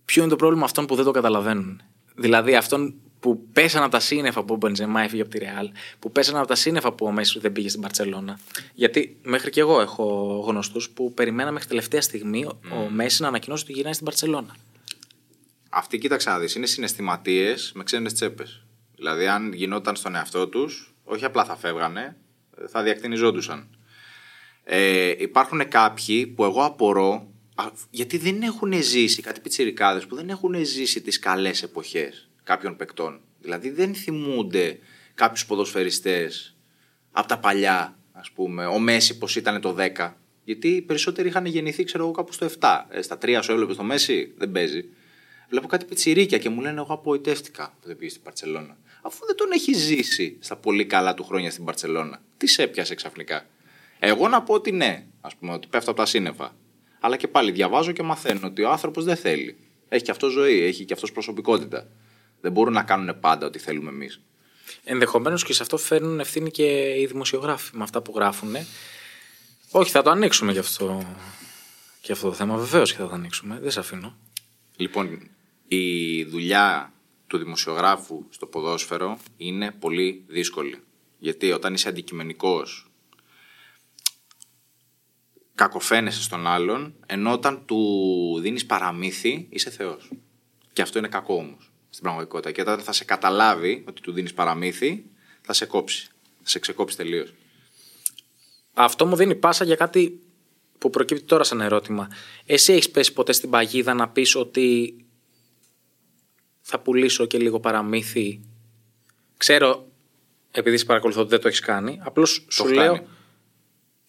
Ποιο είναι το πρόβλημα αυτών που δεν το καταλαβαίνουν; Δηλαδή αυτών που πέσαν από τα σύννεφα που ο Μπεντζεμά έφυγε από τη Ρεάλ, που πέσαν από τα σύννεφα που ο Μέσης δεν πήγε στην Παρσελώνα. Γιατί μέχρι και εγώ έχω γνωστούς που περιμέναμε μέχρι τελευταία στιγμή ο- ο Μέση να ανακοινώσει ότι γυρνάει στην Παρσελώνα. Αυτοί, κοίταξε να δεις, είναι συναισθηματίες με ξένες τσέπες. Δηλαδή, αν γινόταν στον εαυτό τους, όχι απλά θα φεύγανε, θα διακτηνιζόντουσαν. Ε, υπάρχουν κάποιοι που εγώ απορώ, α, γιατί δεν έχουν ζήσει, κάτι πιτσιρικάδες που δεν έχουν ζήσει τις καλές εποχές κάποιων παικτών. Δηλαδή δεν θυμούνται κάποιους ποδοσφαιριστές από τα παλιά, ας πούμε, ο Μέση πως ήταν το 10. Γιατί οι περισσότεροι είχαν γεννηθεί, ξέρω εγώ, κάπου στο 7. Ε, στα 3 σου έβλεπες το Μέση, δεν παίζει. Βλέπω κάτι πιτσιρίκια και μου λένε: Εγώ απογοητεύτηκα που δεν πήγες στην Παρσελώνα. Αφού δεν τον έχει ζήσει στα πολύ καλά του χρόνια στην Παρσελώνα. Τι σε έπιασε ξαφνικά; Εγώ να πω ότι ναι, ας πούμε, ότι πέφτω από τα σύννεφα. Αλλά και πάλι διαβάζω και μαθαίνω ότι ο άνθρωπος δεν θέλει. Έχει και αυτό ζωή, έχει και αυτός προσωπικότητα. Δεν μπορούν να κάνουν πάντα ό,τι θέλουμε εμείς. Ενδεχομένως και σε αυτό φέρνουν ευθύνη και οι δημοσιογράφοι με αυτά που γράφουν. Όχι, θα το ανοίξουμε και αυτό, και αυτό το θέμα. Βεβαίως και θα το ανοίξουμε. Δεν σε αφήνω. Λοιπόν, η δουλειά του δημοσιογράφου στο ποδόσφαιρο είναι πολύ δύσκολη. Γιατί όταν είσαι αντικειμενικός κακοφαίνεσαι στον άλλον, ενώ όταν του δίνεις παραμύθι είσαι θεός. Και αυτό είναι κακό όμως στην πραγματικότητα. Και όταν θα σε καταλάβει ότι του δίνεις παραμύθι, θα σε κόψει. Θα σε ξεκόψει τελείως. Αυτό μου δίνει πάσα για κάτι που προκύπτει τώρα σαν ερώτημα. Εσύ έχεις πέσει ποτέ στην παγίδα να πεις ότι θα πουλήσω και λίγο παραμύθι; Ξέρω, επειδή σε παρακολουθώ ότι δεν το έχεις κάνει. Απλώς σου έχω λέω. κάνει.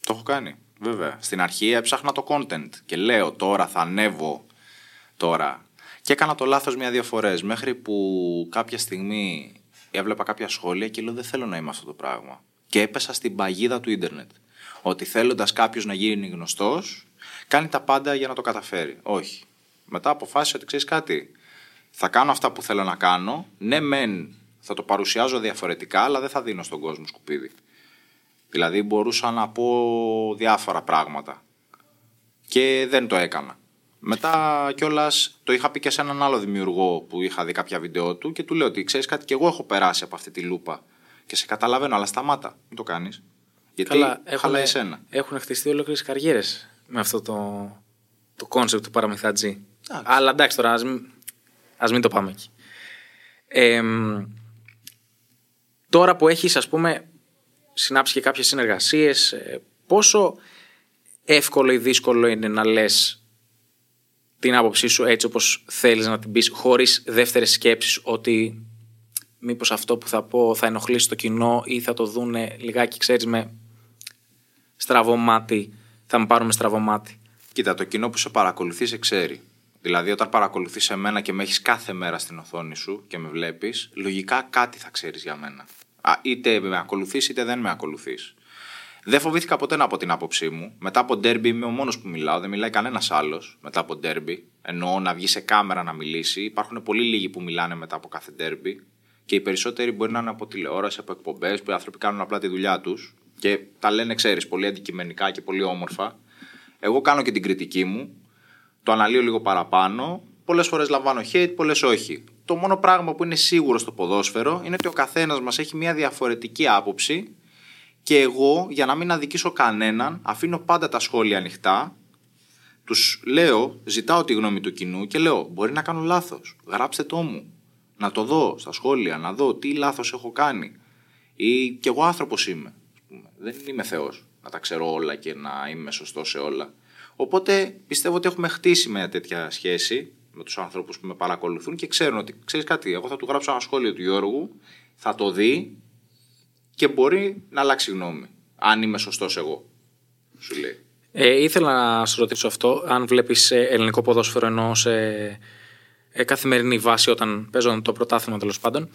Το έχω κάνει, βέβαια. Στην αρχή έψαχνα το content και λέω τώρα θα ανέβω τώρα. Και έκανα το λάθος μια-δύο φορές μέχρι που κάποια στιγμή έβλεπα κάποια σχόλια και λέω δεν θέλω να είμαι αυτό το πράγμα. Και έπεσα στην παγίδα του ίντερνετ. Ότι θέλοντας κάποιος να γίνει γνωστός, κάνει τα πάντα για να το καταφέρει. Όχι. Μετά αποφάσισα ότι ξέρεις κάτι. Θα κάνω αυτά που θέλω να κάνω. Ναι, μεν θα το παρουσιάζω διαφορετικά, αλλά δεν θα δίνω στον κόσμο σκουπίδι. Δηλαδή μπορούσα να πω διάφορα πράγματα. Και δεν το έκανα. Μετά κιόλας το είχα πει και σε έναν άλλο δημιουργό που είχα δει κάποια βίντεο του και του λέω ότι ξέρεις κάτι, και εγώ έχω περάσει από αυτή τη λούπα. Και σε καταλαβαίνω, αλλά σταμάτα. Μην το κάνεις. Γιατί Καλά, έχουν, χαλάει εσένα. έχουν χτιστεί ολόκληρες καριέρες με αυτό το, το concept του παραμυθατζή. Εντάξει. Αλλά εντάξει τώρα, ας μην, ας μην το πάμε εκεί. Ε, μ, τώρα που έχεις ας πούμε συνάψει και κάποιες συνεργασίες, ε, πόσο εύκολο ή δύσκολο είναι να λες την άποψή σου έτσι όπως θέλεις να την πεις χωρίς δεύτερες σκέψεις ότι μήπως αυτό που θα πω θα ενοχλήσει το κοινό ή θα το δούνε λιγάκι ξέρεις με στραβό μάτι, θα με πάρουν με στραβό μάτι. Κοίτα, το κοινό που σε παρακολουθεί σε ξέρει. Δηλαδή, όταν παρακολουθείς εμένα και με έχεις κάθε μέρα στην οθόνη σου και με βλέπεις, λογικά κάτι θα ξέρεις για μένα. Α, είτε με ακολουθείς είτε δεν με ακολουθείς. Δεν φοβήθηκα ποτέ να πω την άποψή μου. Μετά από ντέρμπι είμαι ο μόνος που μιλάω, δεν μιλάει κανένας άλλος μετά από ντέρμπι. Εννοώ να βγει σε κάμερα να μιλήσει. Υπάρχουν πολύ λίγοι που μιλάνε μετά από κάθε ντέρμπι. Και οι περισσότεροι μπορεί να είναι από τηλεόραση, από εκπομπές, που οι άνθρωποι κάνουν απλά τη δουλειά τους και τα λένε, ξέρεις, πολύ αντικειμενικά και πολύ όμορφα. Εγώ κάνω και την κριτική μου, το αναλύω λίγο παραπάνω. Πολλές φορές λαμβάνω hate, πολλές όχι. Το μόνο πράγμα που είναι σίγουρο στο ποδόσφαιρο είναι ότι ο καθένας μας έχει μια διαφορετική άποψη και εγώ, για να μην αδικήσω κανέναν, αφήνω πάντα τα σχόλια ανοιχτά. Τους λέω, ζητάω τη γνώμη του κοινού και λέω: Μπορεί να κάνω λάθος. Γράψτε το μου. Να το δω στα σχόλια, να δω τι λάθος έχω κάνει. Ή κι εγώ άνθρωπος είμαι. ας πούμε. Δεν είμαι Θεός να τα ξέρω όλα και να είμαι σωστός σε όλα. Οπότε πιστεύω ότι έχουμε χτίσει μια τέτοια σχέση με τους ανθρώπους που με παρακολουθούν και ξέρουν ότι ξέρεις κάτι, εγώ θα του γράψω ένα σχόλιο του Γιώργου, θα το δει και μπορεί να αλλάξει γνώμη. Αν είμαι σωστός εγώ. Σου λέει. Ε, ήθελα να σου ρωτήσω αυτό, αν βλέπεις ε, ελληνικό ποδόσφαιρο ενώ σε ε, καθημερινή βάση όταν παίζουν το πρωτάθλημα τέλος πάντων.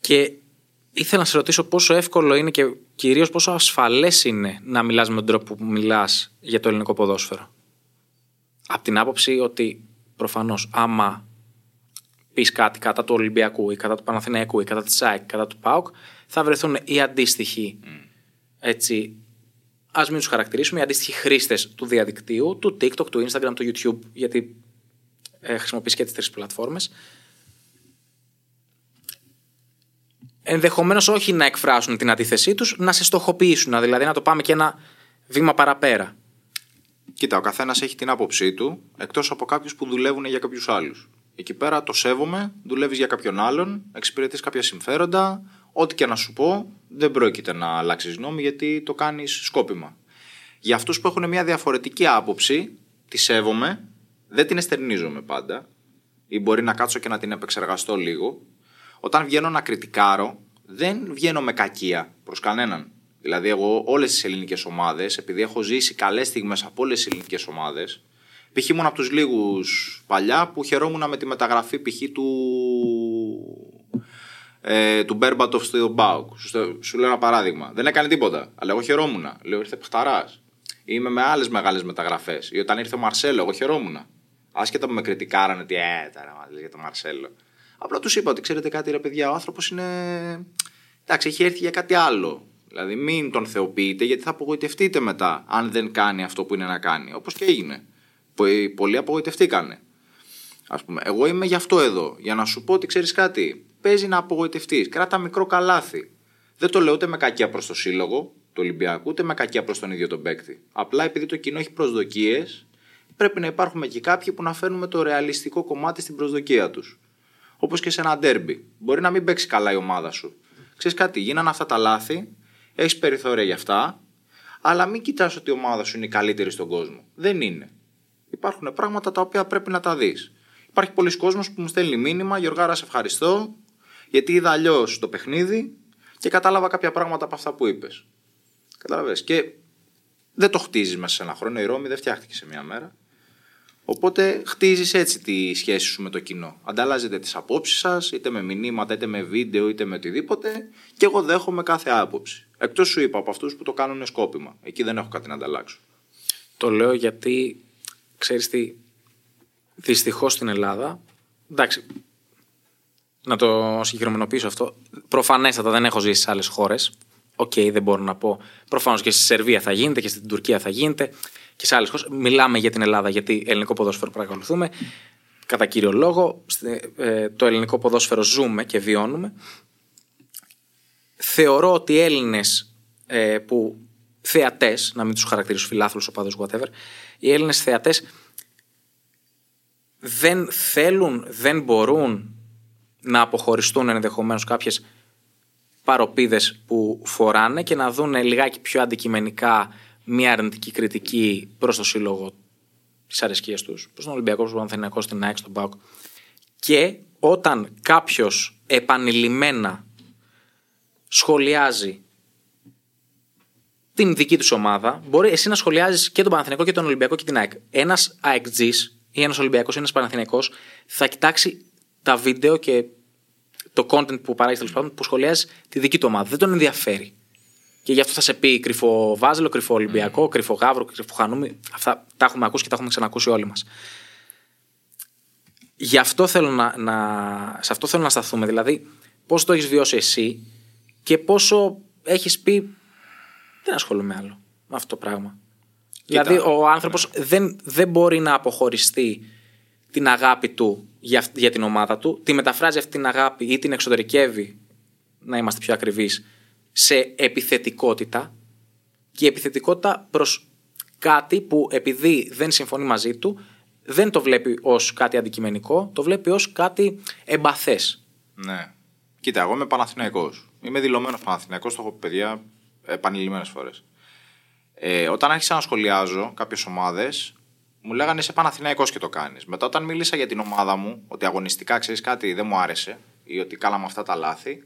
Και ήθελα να σε ρωτήσω πόσο εύκολο είναι και κυρίως πόσο ασφαλές είναι να μιλάς με τον τρόπο που μιλάς για το ελληνικό ποδόσφαιρο. Από την άποψη ότι προφανώς, άμα πεις κάτι κατά του Ολυμπιακού ή κατά του Παναθηναϊκού ή κατά της ΣΑΕΚ, κατά του ΠΑΟΚ, θα βρεθούν οι αντίστοιχοι έτσι, ας μην τους χαρακτηρίσουμε, οι αντίστοιχοι χρήστες του διαδικτύου, του TikTok, του Instagram, του YouTube, γιατί ε, χρησιμοποιείς και τις τρεις πλατφόρμες. Ενδεχομένως όχι να εκφράσουν την αντίθεσή τους, να σε στοχοποιήσουν, δηλαδή να το πάμε και ένα βήμα παραπέρα. Κοίτα, ο καθένας έχει την άποψή του, εκτός από κάποιους που δουλεύουν για κάποιους άλλους. Εκεί πέρα το σέβομαι, δουλεύεις για κάποιον άλλον, εξυπηρετείς κάποια συμφέροντα. Ό,τι και να σου πω, δεν πρόκειται να αλλάξεις γνώμη γιατί το κάνεις σκόπιμα. Για αυτούς που έχουν μια διαφορετική άποψη, τη σέβομαι, δεν την εστερνίζομαι πάντα, ή μπορεί να κάτσω και να την επεξεργαστώ λίγο. Όταν βγαίνω να κριτικάρω, δεν βγαίνω με κακία προς κανέναν. Δηλαδή, εγώ όλες τις ελληνικές ομάδες, επειδή έχω ζήσει καλές στιγμές από όλες τις ελληνικές ομάδες, π.χ. ήμουν από τους λίγους παλιά που χαιρόμουν με τη μεταγραφή π.χ. του. Ε, του Μπέρμπατοφ στο Μπάουκ. Σου, σου λέω ένα παράδειγμα. Δεν έκανε τίποτα, αλλά εγώ χαιρόμουν. Λέω ήρθε παιχταράς. Είμαι με άλλες μεγάλες μεταγραφές. Ή όταν ήρθε ο Μαρσέλο, εγώ χαιρόμουν. Άσχετα που με κριτικάρανε, τι ε, τώρα για τον Μαρσέλο. Απλά τους είπα ότι ξέρετε κάτι, ρε παιδιά, ο άνθρωπος είναι. Εντάξει, έχει έρθει για κάτι άλλο. Δηλαδή, μην τον θεοποιείτε, γιατί θα απογοητευτείτε μετά, αν δεν κάνει αυτό που είναι να κάνει. Όπως και έγινε. Πολλοί απογοητευτήκανε. Ας πούμε, εγώ είμαι γι' αυτό εδώ. Για να σου πω ότι ξέρεις κάτι. Παίζει να απογοητευτείς. Κράτα μικρό καλάθι. Δεν το λέω ούτε με κακία προς το σύλλογο του Ολυμπιακού, ούτε με κακία προς τον ίδιο τον παίκτη. Απλά επειδή το κοινό έχει προσδοκίες, πρέπει να υπάρχουν και κάποιοι που να φέρνουν το ρεαλιστικό κομμάτι στην προσδοκία τους. Όπως και σε ένα ντέρμπι. Μπορεί να μην παίξει καλά η ομάδα σου. Ξέρεις κάτι, γίνανε αυτά τα λάθη, έχεις περιθώρια γι' αυτά, αλλά μην κοιτάς ότι η ομάδα σου είναι η καλύτερη στον κόσμο. Δεν είναι. Υπάρχουν πράγματα τα οποία πρέπει να τα δεις. Υπάρχει πολλοί κόσμος που μου στέλνει μήνυμα, Γιωργάρα, σε ευχαριστώ, γιατί είδα αλλιώς το παιχνίδι και κατάλαβα κάποια πράγματα από αυτά που είπες. Κατάλαβε. Και δεν το χτίζεις μέσα σε ένα χρόνο. Η Ρώμη δεν φτιάχτηκε σε μία μέρα. Οπότε χτίζεις έτσι τη σχέση σου με το κοινό. Ανταλλάζετε τις απόψεις σας, είτε με μηνύματα, είτε με βίντεο, είτε με οτιδήποτε, και εγώ δέχομαι κάθε άποψη. Εκτός σου είπα από αυτούς που το κάνουν σκόπιμα. Εκεί δεν έχω κάτι να ανταλλάξω. Το λέω γιατί ξέρεις τι, δυστυχώς στην Ελλάδα, εντάξει, να το συγκεκριμενοποιήσω αυτό, προφανέστατα δεν έχω ζήσει σε άλλες χώρες. OK, okay, δεν μπορώ να πω. Προφανώς και στη Σερβία θα γίνεται και στην Τουρκία θα γίνεται και σε άλλες χώρες. Μιλάμε για την Ελλάδα γιατί ελληνικό ποδόσφαιρο παρακολουθούμε. Κατά κύριο λόγο, ε, το ελληνικό ποδόσφαιρο ζούμε και βιώνουμε. Θεωρώ ότι οι Έλληνες ε, που θεατές, να μην τους χαρακτηρίσω φιλάθλους, οπαδούς, whatever, οι Έλληνες θεατές δεν θέλουν, δεν μπορούν να αποχωριστούν ενδεχομένως κάποιες παροπίδες που φοράνε και να δουν λιγάκι πιο αντικειμενικά μια αρνητική κριτική προς το σύλλογο τις αρεσκίες τους, προς τον Ολυμπιακό, προς τον Ανθενιακό, στην ΑΕΚ, στον ΠΑΟΚ. Και όταν κάποιος επανειλημμένα σχολιάζει την δική τους ομάδα, μπορεί εσύ να σχολιάζεις και τον Παναθηναϊκό και τον Ολυμπιακό και την ΑΕΚ. Ένας AEKG ή ένας Ολυμπιακός ή ένας Παναθηναϊκός θα κοιτάξει τα βίντεο και το content που παράγεις τέλος πάντων που σχολιάζει τη δική του ομάδα. Δεν τον ενδιαφέρει. Και γι' αυτό θα σε πει κρυφό Βάζελο, κρυφό Ολυμπιακό, mm. κρυφό Γάβρο, κρυφό Χανούμι. Αυτά τα έχουμε ακούσει και τα έχουμε ξανακούσει όλοι μας. Γι' αυτό θέλω να, να, σε αυτό θέλω να σταθούμε. Δηλαδή, πώς το έχεις βιώσει εσύ και πόσο έχεις πει. Δεν ασχολούμαι άλλο με αυτό το πράγμα. Κοίτα, δηλαδή, ο άνθρωπος ναι. δεν, δεν μπορεί να αποχωριστεί την αγάπη του για, για την ομάδα του, τη μεταφράζει αυτή την αγάπη ή την εξωτερικεύει, να είμαστε πιο ακριβείς, σε επιθετικότητα και η επιθετικότητα προς κάτι που επειδή δεν συμφωνεί μαζί του δεν το βλέπει ως κάτι αντικειμενικό, το βλέπει ως κάτι εμπαθές. Ναι. Κοίτα, εγώ είμαι Παναθηναϊκός. Είμαι δηλωμένος Παναθηναϊκός, το έχω πει παιδιά επανειλημμένες φορές. Ε, όταν άρχισα να σχολιάζω κάποιες ομάδες, μου λέγανε είσαι Παναθηναϊκός και το κάνεις. Μετά όταν μίλησα για την ομάδα μου, ότι αγωνιστικά ξέρεις κάτι δεν μου άρεσε ή ότι κάναμε αυτά τα λάθη,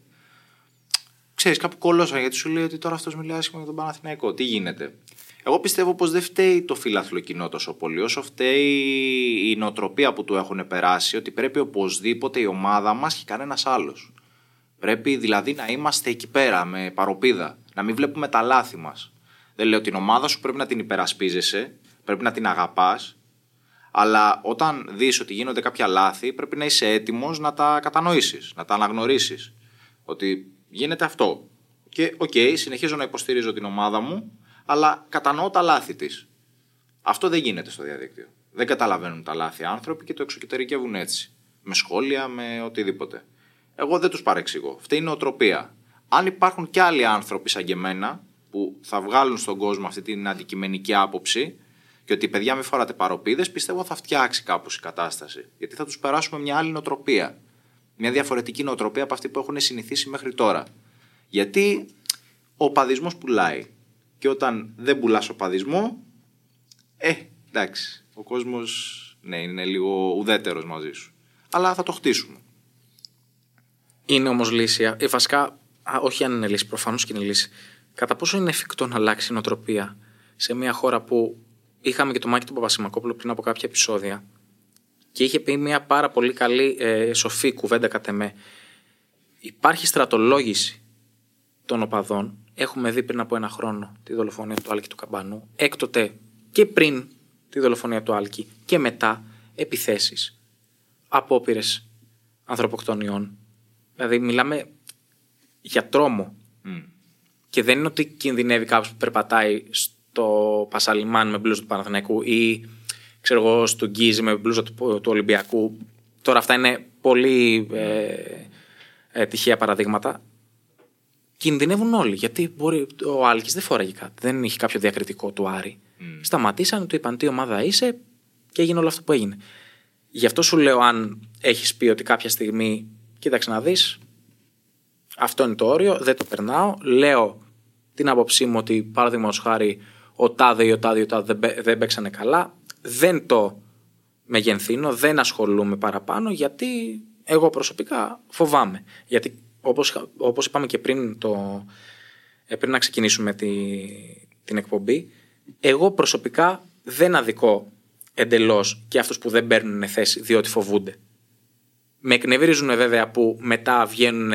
ξέρεις, κάπου κολόσα γιατί σου λέει ότι τώρα αυτός μιλάει άσχημα για τον Παναθηναϊκό. Τι γίνεται; Εγώ πιστεύω πως δεν φταίει το φίλαθλο κοινό τόσο πολύ, όσο φταίει η νοοτροπία που του έχουν περάσει, ότι πρέπει οπωσδήποτε η ομάδα μας και κανένας άλλος. Πρέπει δηλαδή να είμαστε εκεί πέρα με παρωπίδα, να μην βλέπουμε τα λάθη μας. Δεν λέω την ομάδα σου πρέπει να την υπερασπίζεσαι, πρέπει να την αγαπάς, Αλλά όταν δεις ότι γίνονται κάποια λάθη, πρέπει να είσαι έτοιμος να τα κατανοήσεις, να τα αναγνωρίσεις. Ότι γίνεται αυτό. Και οκ, συνεχίζω να υποστηρίζω την ομάδα μου, αλλά κατανοώ τα λάθη της. Αυτό δεν γίνεται στο διαδίκτυο. Δεν καταλαβαίνουν τα λάθη άνθρωποι και το εξωτερικεύουν έτσι. Με σχόλια, με οτιδήποτε. Εγώ δεν τους παρεξηγώ. Αυτή είναι οτροπία. Αν υπάρχουν και άλλοι άνθρωποι σαν και εμένα που θα βγάλουν στον κόσμο αυτή την αντικειμενική άποψη και ότι παιδιά μην φοράτε παροπίδες, πιστεύω θα φτιάξει κάπως η κατάσταση. Γιατί θα τους περάσουμε μια άλλη νοοτροπία. Μια διαφορετική νοοτροπία από αυτή που έχουν συνηθίσει μέχρι τώρα. Γιατί ο παδισμό πουλάει. Και όταν δεν πουλάς ο παδισμό, ε, εντάξει, ο κόσμος ναι, είναι λίγο ουδέτερος μαζί σου. Αλλά θα το χτίσουμε. Είναι όμως λύση. Ε, βασικά, α, όχι αν είναι λύση, προφανώς και είναι λύση. Κατά πόσο είναι εφικτό να αλλάξει η νοοτροπία σε μια χώρα που είχαμε και το Μάκη του Παπασημακόπουλο πριν από κάποια επεισόδια και είχε πει μια πάρα πολύ καλή ε, σοφή κουβέντα κατά με. Υπάρχει στρατολόγηση των οπαδών. Έχουμε δει πριν από ένα χρόνο τη δολοφονία του Άλκη του Καμπανού. Έκτοτε και πριν τη δολοφονία του Άλκη και μετά επιθέσεις, απόπειρε ανθρωποκτονιών. Δηλαδή μιλάμε για τρόμο. Και δεν είναι ότι κινδυνεύει κάποιος που περπατάει στο Πασαλιμάν με μπλούζα του Παναθηναϊκού ή ξέρω εγώ στο Γκίζι με μπλούζα του, του Ολυμπιακού. Τώρα αυτά είναι πολύ ε, ε, τυχαία παραδείγματα. Κινδυνεύουν όλοι. Γιατί μπορεί, ο Άλκης δεν φόραγε κάτι. Δεν είχε κάποιο διακριτικό του Άρη. Mm. Σταματήσαν, του είπαν τι ομάδα είσαι και έγινε όλο αυτό που έγινε. Γι' αυτό σου λέω, αν έχεις πει ότι κάποια στιγμή, κοίταξε να δεις, αυτό είναι το όριο, δεν το περνάω. Λέω την άποψή μου ότι παραδείγματος χάρη ο τάδε ή ο τάδε ή ο τάδε δεν, δεν παίξανε καλά. Δεν το μεγενθύνω, δεν ασχολούμαι παραπάνω γιατί εγώ προσωπικά φοβάμαι. Γιατί όπως, όπως είπαμε και πριν, το, ε, πριν να ξεκινήσουμε τη, την εκπομπή, εγώ προσωπικά δεν αδικώ εντελώς και αυτούς που δεν παίρνουν θέση διότι φοβούνται. Με εκνευρίζουν βέβαια που μετά βγαίνουν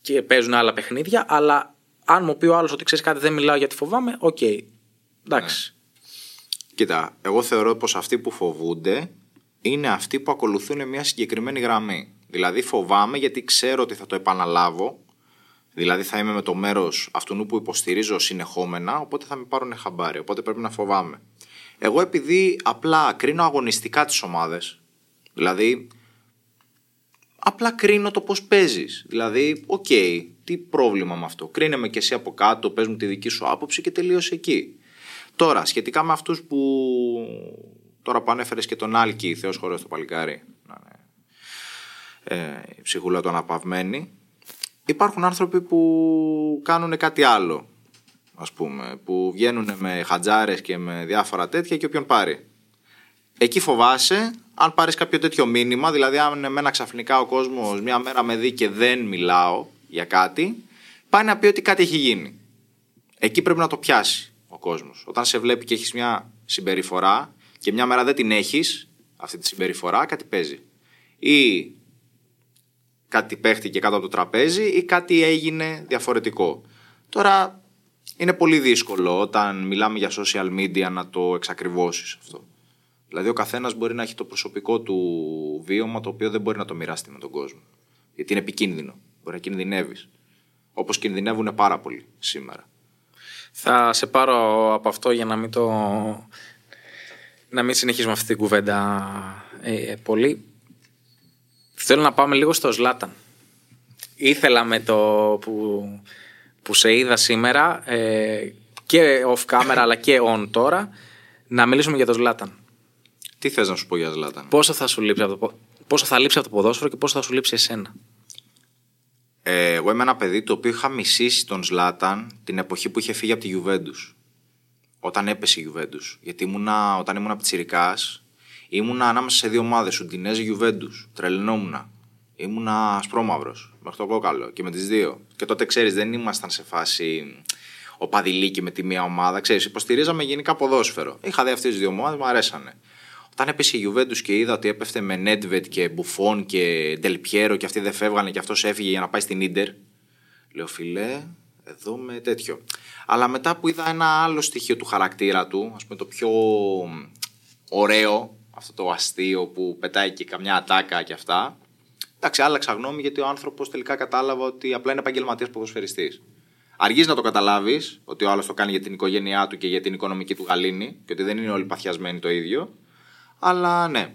και παίζουν άλλα παιχνίδια, αλλά αν μου πει ο άλλος ότι ξέρεις κάτι δεν μιλάω γιατί φοβάμαι, OK. Okay. Εντάξει. Ναι. Κοίτα, εγώ θεωρώ πως αυτοί που φοβούνται είναι αυτοί που ακολουθούν μια συγκεκριμένη γραμμή. Δηλαδή φοβάμαι γιατί ξέρω ότι θα το επαναλάβω. Δηλαδή θα είμαι με το μέρος αυτού που υποστηρίζω συνεχόμενα, οπότε θα με πάρουν χαμπάρι. Οπότε πρέπει να φοβάμαι. Εγώ επειδή απλά κρίνω αγωνιστικά τις ομάδες, δηλαδή απλά κρίνω το πώς παίζεις. Δηλαδή, OK, okay, τι πρόβλημα με αυτό. Κρίνε με και εσύ από κάτω, πες μου τη δική σου άποψη και τελείωσε εκεί. Τώρα, σχετικά με αυτούς που τώρα που ανέφερες και τον Άλκη, Θεός σχωρέσ' το παλικάρι, ε, η ψυχούλα του αναπαυμένη, υπάρχουν άνθρωποι που κάνουν κάτι άλλο, ας πούμε, που βγαίνουν με χατζάρες και με διάφορα τέτοια και όποιον πάρει. Εκεί φοβάσαι, αν πάρεις κάποιο τέτοιο μήνυμα, δηλαδή αν εμένα ξαφνικά ο κόσμος μια μέρα με δει και δεν μιλάω, για κάτι, πάει να πει ότι κάτι έχει γίνει. Εκεί πρέπει να το πιάσει ο κόσμος. Όταν σε βλέπει και έχεις μια συμπεριφορά και μια μέρα δεν την έχεις, αυτή τη συμπεριφορά, κάτι παίζει. Ή κάτι παίχτηκε κάτω από το τραπέζι ή κάτι έγινε διαφορετικό. Τώρα είναι πολύ δύσκολο όταν μιλάμε για social media να το εξακριβώσεις αυτό. Δηλαδή ο καθένας μπορεί να έχει το προσωπικό του βίωμα το οποίο δεν μπορεί να το μοιράσει με τον κόσμο. Γιατί είναι επικίνδυνο. Μπορεί να κινδυνεύεις. Όπως κινδυνεύουν πάρα πολύ σήμερα. Θα σε πάρω από αυτό για να μην το. να μην συνεχίσουμε αυτή την κουβέντα ε, πολύ. Θέλω να πάμε λίγο στο Ζλάταν. Ήθελα με το που, που σε είδα σήμερα ε, και off camera αλλά και on τώρα να μιλήσουμε για το Ζλάταν. Τι θες να σου πω για Ζλάταν. Πόσο θα σου λείψει από το, πόσο θα λείψει από το ποδόσφαιρο και πόσο θα σου λείψει εσένα; Ε, εγώ είμαι ένα παιδί το οποίο είχα μισήσει τον Ζλάταν την εποχή που είχε φύγει από τη Γιουβέντους. Όταν έπεσε η Γιουβέντους. Γιατί ήμουνα, όταν ήμουν πιτσυρικά, ήμουνα ανάμεσα σε δύο ομάδες, Ουντινέζ Γιουβέντους. Τρελνόμουνα. Ήμουνα ασπρόμαυρος μέχρι το κόκαλο και με τις δύο. Και τότε ξέρεις, δεν ήμασταν σε φάση ο Παδηλίκη με τη μία ομάδα. Ξέρεις, υποστηρίζαμε γενικά ποδόσφαιρο. Είχα δει αυτές τις δύο ομάδες, μου αρέσανε. Όταν έπεσε η Γιουβέντου και είδα ότι έπεφτε με Νέντβετ και Μπουφόν και Ντελπιέρο και αυτοί δεν φεύγανε και αυτός έφυγε για να πάει στην ντερ. Λέω φιλέ, εδώ με τέτοιο. Αλλά μετά που είδα ένα άλλο στοιχείο του χαρακτήρα του, ας πούμε το πιο ωραίο, αυτό το αστείο που πετάει και καμιά ατάκα και αυτά. Εντάξει, άλλαξα γνώμη γιατί ο άνθρωπος τελικά κατάλαβα ότι απλά είναι επαγγελματίας ποδοσφαιριστής. Αργείς να το καταλάβεις ότι ο άλλος το κάνει για την οικογένειά του και για την οικονομική του γαλήνη και ότι δεν είναι όλοι παθιασμένοι το ίδιο. Αλλά ναι.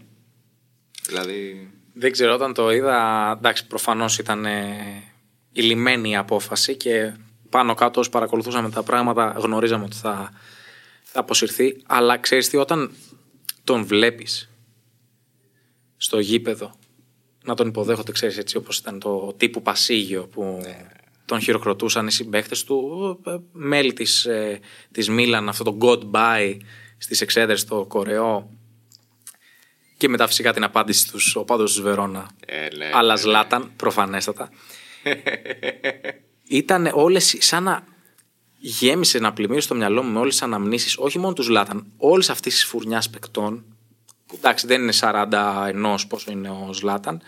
Δηλαδή. Δεν ξέρω, όταν το είδα, εντάξει, προφανώς ήταν ε, η λιμένη η απόφαση και πάνω κάτω όσο παρακολουθούσαμε τα πράγματα γνωρίζαμε ότι θα, θα αποσυρθεί. Αλλά ξέρεις τι, όταν τον βλέπεις στο γήπεδο να τον υποδέχονται, ξέρεις έτσι όπως ήταν το τύπου Πασίγιο που τον χειροκροτούσαν οι συμπαίχτες του, ε, μέλη της, ε, της Μίλαν, αυτό το goodbye στις εξέδρες στο Κορεό και μετά φυσικά την απάντηση στους οπάδους της Βερόνα. Ε, ναι, αλλά ναι, Ζλάταν, προφανέστατα. Ήταν όλες σαν να γέμισε να πλημμύρει στο μυαλό μου με όλες τις αναμνήσεις, όχι μόνο τους Ζλάταν, όλες αυτές τις φουρνιάς παικτών, που εντάξει δεν είναι 40 ενός πόσο είναι ο Ζλάταν,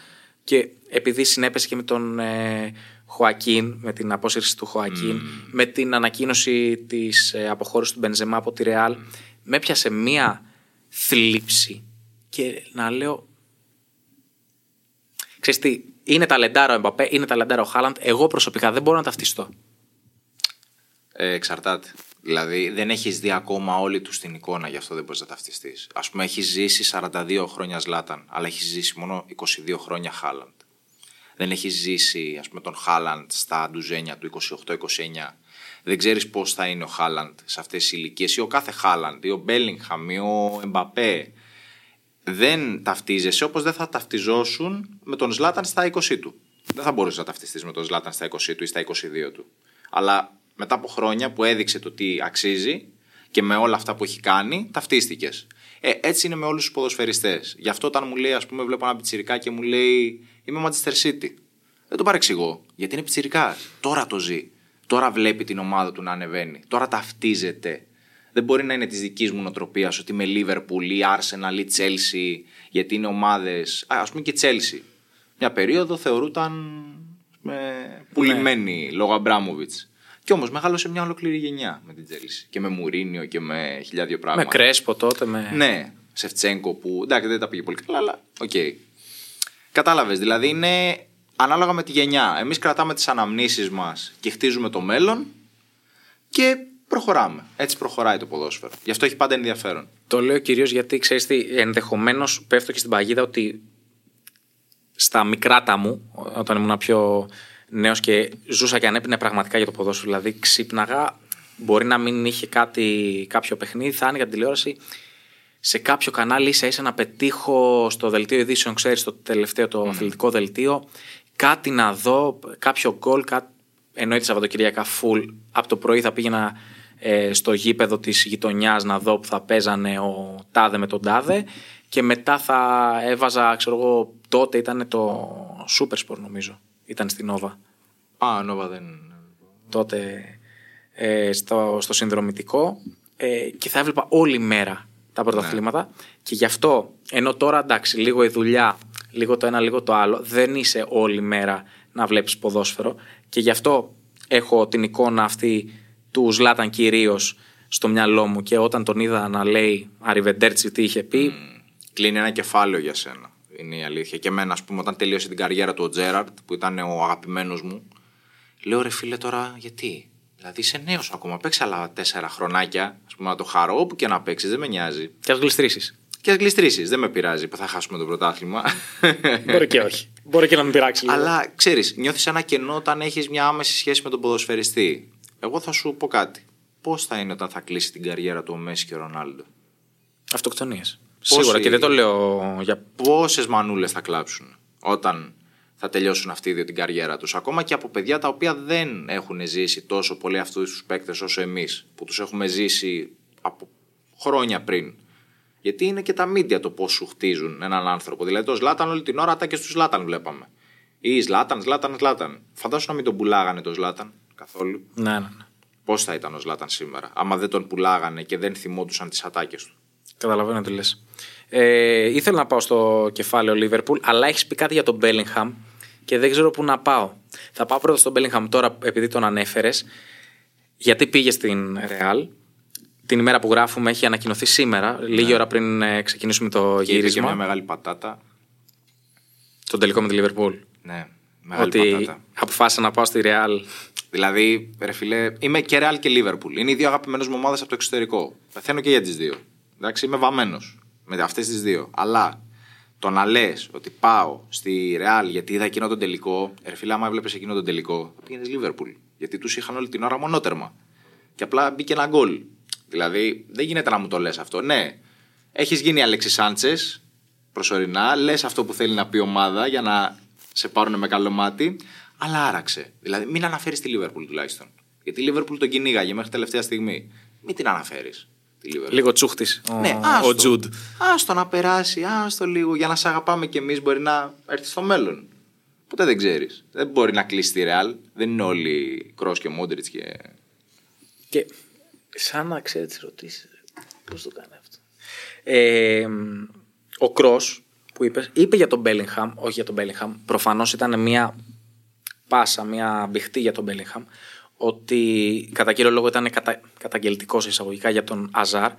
και επειδή συνέπεσε και με τον ε, Χωακίν, με την απόσυρση του Χωακίν, με την ανακοίνωση της ε, αποχώρησης του Μπενζεμά από τη Ρεάλ, με έπιασε μία θλίψη και να λέω Ξέρεις τι, είναι ταλεντάρο ο Εμπαπέ, είναι ταλεντάρο ο Χάλαντ. Εγώ προσωπικά δεν μπορώ να ταυτιστώ. Ε, εξαρτάται. Δηλαδή δεν έχεις δει ακόμα όλη τους την εικόνα, γι' αυτό δεν μπορείς να ταυτιστείς. Α πούμε, έχεις ζήσει 42 χρόνια Ζλάταν, αλλά έχεις ζήσει μόνο 22 χρόνια Χάλαντ. Δεν έχεις ζήσει, ας πούμε, τον Χάλαντ στα ντουζένια του 28-29. Δεν ξέρεις πώς θα είναι ο Χάλαντ σε αυτές τις ηλικίες ή ο κάθε Χάλαντ ή ο Μπέλιγχαμ ή ο Εμπαπέ. Δεν ταυτίζεσαι όπως δεν θα ταυτιζόσουν με τον Ζλάταν στα 20 του. Δεν θα μπορούσες να ταυτιστείς με τον Ζλάταν στα 20 του ή στα 22 του. Αλλά μετά από χρόνια που έδειξε το τι αξίζει και με όλα αυτά που έχει κάνει, ταυτίστηκες. Ε, έτσι είναι με όλους τους ποδοσφαιριστές. Γι' αυτό όταν μου λέει, ας πούμε, βλέπω ένα πιτσυρικά και μου λέει Είμαι Manchester City. Δεν το παρεξηγώ. Γιατί είναι πιτσυρικά. Τώρα το ζει. Τώρα βλέπει την ομάδα του να ανεβαίνει. Τώρα ταυτίζεται. Δεν μπορεί να είναι της δικής μου νοοτροπίας ότι είμαι Liverpool ή Arsenal ή Chelsea, γιατί είναι ομάδες. Α πούμε και Chelsea. Μια περίοδο θεωρούταν με πουλημένη Ναι. λόγω Αμπράμοβιτς. Και όμως μεγάλωσε μια ολόκληρη γενιά με την Chelsea. Και με Μουρίνιο και με χίλια δυο Με πράγματα. Κρέσπο τότε, με. Ναι, Σεφτσένκο που εντάξει δεν τα πήγε πολύ καλά, αλλά οκ. Κατάλαβες, δηλαδή είναι ανάλογα με τη γενιά. Εμείς κρατάμε τις αναμνήσεις μας και χτίζουμε το μέλλον και προχωράμε. Έτσι προχωράει το ποδόσφαιρο. Γι' αυτό έχει πάντα ενδιαφέρον. Το λέω κυρίως γιατί ξέρεις τι, ενδεχομένως πέφτω και στην παγίδα ότι στα μικράτα μου, όταν ήμουν πιο νέος και ζούσα και ανέπινε πραγματικά για το ποδόσφαιρο. Δηλαδή ξύπναγα, μπορεί να μην είχε κάτι, κάποιο παιχνίδι, θα άνοιγα την τηλεόραση σε κάποιο κανάλι ίσα ίσα να πετύχω στο δελτίο ειδήσεων, ξέρεις, το τελευταίο το αθλητικό δελτίο, κάτι να δω, κάποιο γκολ, κά... εννοείται Σαββατοκυριακά full. Από το πρωί θα πήγαινα ε, στο γήπεδο της γειτονιάς να δω που θα παίζανε ο Τάδε με τον Τάδε και μετά θα έβαζα, ξέρω εγώ, τότε ήταν το Super Sport νομίζω, ήταν στην Nova. Α, Νόβα δεν. τότε ε, στο, στο συνδρομητικό ε, και θα έβλεπα όλη μέρα τα πρωταθλήματα. Και γι' αυτό ενώ τώρα εντάξει λίγο η δουλειά λίγο το ένα λίγο το άλλο δεν είσαι όλη μέρα να βλέπεις ποδόσφαιρο. Και γι' αυτό έχω την εικόνα αυτή του Ζλάταν κυρίως στο μυαλό μου και όταν τον είδα να λέει Αριβεντέρτσι τι είχε πει Κλείνει ένα κεφάλαιο για σένα. Είναι η αλήθεια. Και εμένα, ας πούμε, όταν τελείωσε την καριέρα του ο Τζέραρτ, που ήταν ο αγαπημένος μου, λέω ρε φίλε τώρα γιατί; Δηλαδή είσαι νέος ακόμα. Παίξει άλλα τέσσερα χρονάκια, ας πούμε, να το χαρώ, όπου και να παίξεις, δεν με νοιάζει. και ας γλιστρήσεις Και ας γλιστρήσεις, δεν με πειράζει που θα χάσουμε το πρωτάθλημα. Μπορεί και όχι. Μπορεί και να μην πειράξει λίγο. Αλλά ξέρεις, νιώθεις ένα κενό όταν έχεις μια άμεση σχέση με τον ποδοσφαιριστή. Εγώ θα σου πω κάτι. Πώς θα είναι όταν θα κλείσει την καριέρα του ο Μέση και ο Ρονάλντο; Αυτοκτονίες. Πόσοι- Σίγουρα και δεν το λέω για Πόσες μανούλες θα κλάψουν όταν θα τελειώσουν αυτοί οι δύο την καριέρα τους; Ακόμα και από παιδιά τα οποία δεν έχουν ζήσει τόσο πολύ αυτούς τους παίκτες όσο εμείς, που τους έχουμε ζήσει από χρόνια πριν. Γιατί είναι και τα μίντια το πώς σου χτίζουν έναν άνθρωπο. Δηλαδή το Ζλάταν όλη την ώρα και του Ζλάταν βλέπαμε. Ή Ζλάταν, Ζλάταν, Ζλάταν. Φαντάσου να μην τον πουλάγανε το Ζλάταν καθόλου. Ναι, ναι, ναι. Πώς θα ήταν ο Ζλάταν σήμερα, άμα δεν τον πουλάγανε και δεν θυμόντουσαν τις ατάκες του. Καταλαβαίνω τι λες. Ε, ήθελα να πάω στο κεφάλαιο Liverpool, αλλά έχεις πει κάτι για τον Bellingham και δεν ξέρω πού να πάω. Θα πάω πρώτα στον Bellingham τώρα, επειδή τον ανέφερες, γιατί πήγες στην Real. την ημέρα που γράφουμε έχει ανακοινωθεί σήμερα, λίγη ώρα πριν ε, ξεκινήσουμε το Και είπε και γύρισμα, μια μεγάλη πατάτα. τον τελικό με τη Λίβερπουλ; Ναι, μεγάλη Ότι πατάτα. αποφάσισα να πάω στη Ρεάλ. Δηλαδή, ρε φιλέ, είμαι και Real και Liverpool. Είναι οι δύο αγαπημένες μου ομάδες από το εξωτερικό. Πεθαίνω και για τις δύο. Εντάξει, είμαι βαμμένος με αυτές τις δύο. Αλλά το να λες ότι πάω στη Real γιατί είδα εκείνο τον τελικό, ρε φιλέ, άμα έβλεπες εκείνο τον τελικό, θα πήγαινες Liverpool. Γιατί τους είχαν όλη την ώρα μονότερμα. Και απλά μπήκε ένα γκολ. Δηλαδή, δεν γίνεται να μου το λες αυτό. Ναι, έχεις γίνει Αλέξης Σάντσες προσωρινά, λες αυτό που θέλει να πει η ομάδα για να σε πάρουν με καλό μάτι, αλλά άραξε. Δηλαδή, μην αναφέρεις τη Λίβερπουλ τουλάχιστον. Γιατί η Λίβερπουλ τον κυνήγαγε μέχρι τελευταία στιγμή. Μην την αναφέρεις. Τη Liverpool. Λίγο τσούχτης. Ο, Ναι, ο άστο. Τζουντ. Άστο να περάσει, άστο λίγο για να σε αγαπάμε κι εμείς μπορεί να έρθεις στο μέλλον. Ποτέ δεν ξέρεις. Δεν μπορεί να κλείσει τη Ρεάλ. Δεν είναι όλοι Κρός και Μόντριτ και. Και σαν να ξέρεις τι ερωτήσεις. Πώς το κάνει αυτό. Ε, ο Κρος που είπες, είπε για τον Μπέλιγχαμ, όχι για τον Μπέλιγχαμ, προφανώς ήταν μια πάσα, μια μπηχτή για τον Μπέλιγχαμ, ότι κατά κύριο λόγο ήταν κατα, καταγγελτικός εισαγωγικά για τον Αζάρ,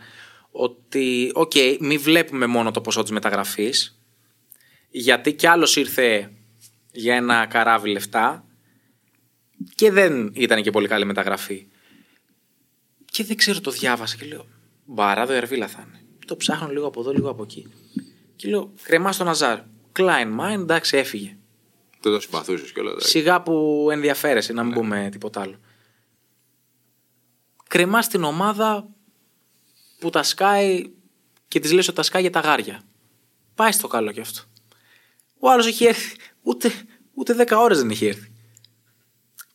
ότι, οκ, μην βλέπουμε μόνο το ποσό της μεταγραφής, γιατί κι άλλος ήρθε για ένα καράβι λεφτά και δεν ήταν και πολύ καλή μεταγραφή. Και δεν ξέρω, το διάβασα και λέω, μπαράδο Ερβίλα θα είναι. Το ψάχνω λίγο από εδώ, λίγο από εκεί. Και λέω, κρεμά στον Αζάρ. Κλάιν Μάιν, εντάξει, έφυγε. Δεν το συμπαθούσες κιόλας. Σιγά που ενδιαφέρεσαι, να μην πούμε τίποτα άλλο. Κρεμά την ομάδα που τα σκάει και της λες ότι τα σκάει για τα γάρια. Πάει στο καλό κι αυτό. Ο άλλος έχει έρθει. Ούτε, ούτε 10 ώρες δεν έχει έρθει.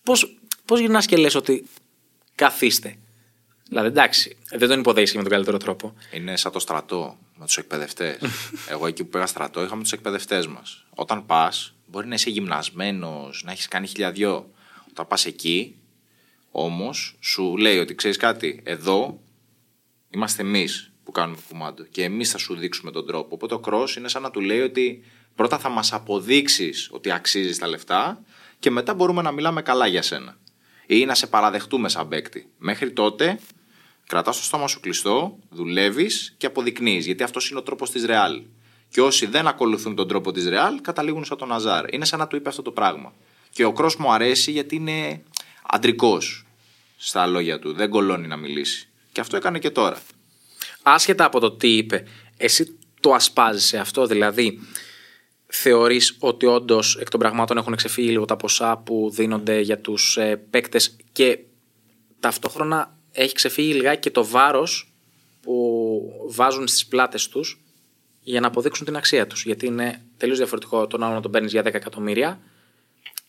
Πώς πώς γυρνάς και λες ότι καθίστε. Δηλαδή εντάξει, δεν τον υποδέχεσαι με τον καλύτερο τρόπο. Είναι σαν το στρατό με τους εκπαιδευτές. Εγώ εκεί που πήγα στρατό είχαμε τους εκπαιδευτές μας. Όταν πας, μπορεί να είσαι γυμνασμένος, να έχεις κάνει χιλιαδιό. Όταν πας εκεί, όμως, σου λέει ότι ξέρεις κάτι, εδώ είμαστε εμείς που κάνουμε κουμάντο και εμείς θα σου δείξουμε τον τρόπο. Οπότε ο κρός είναι σαν να του λέει ότι πρώτα θα μας αποδείξεις ότι αξίζεις τα λεφτά και μετά μπορούμε να μιλάμε καλά για σένα. Ή να σε παραδεχτούμε σαν παίκτη. Μέχρι τότε Κρατάς το στόμα σου κλειστό, δουλεύεις και αποδεικνύεις. Γιατί αυτός είναι ο τρόπος της Ρεάλ. Και όσοι δεν ακολουθούν τον τρόπο της Ρεάλ, καταλήγουν σαν τον Αζάρ. Είναι σαν να του είπε αυτό το πράγμα. Και ο Κρός μου αρέσει γιατί είναι αντρικός στα λόγια του. Δεν κολώνει να μιλήσει. Και αυτό έκανε και τώρα. άσχετα από το τι είπε, εσύ το ασπάζεσαι αυτό, δηλαδή θεωρείς ότι όντως εκ των πραγμάτων έχουν ξεφύγει λίγο τα ποσά που δίνονται για τους ε, παίκτες και ταυτόχρονα έχει ξεφύγει λιγάκι και το βάρος που βάζουν στις πλάτες τους για να αποδείξουν την αξία τους. Γιατί είναι τελείως διαφορετικό τον άλλο να τον παίρνεις για 10 εκατομμύρια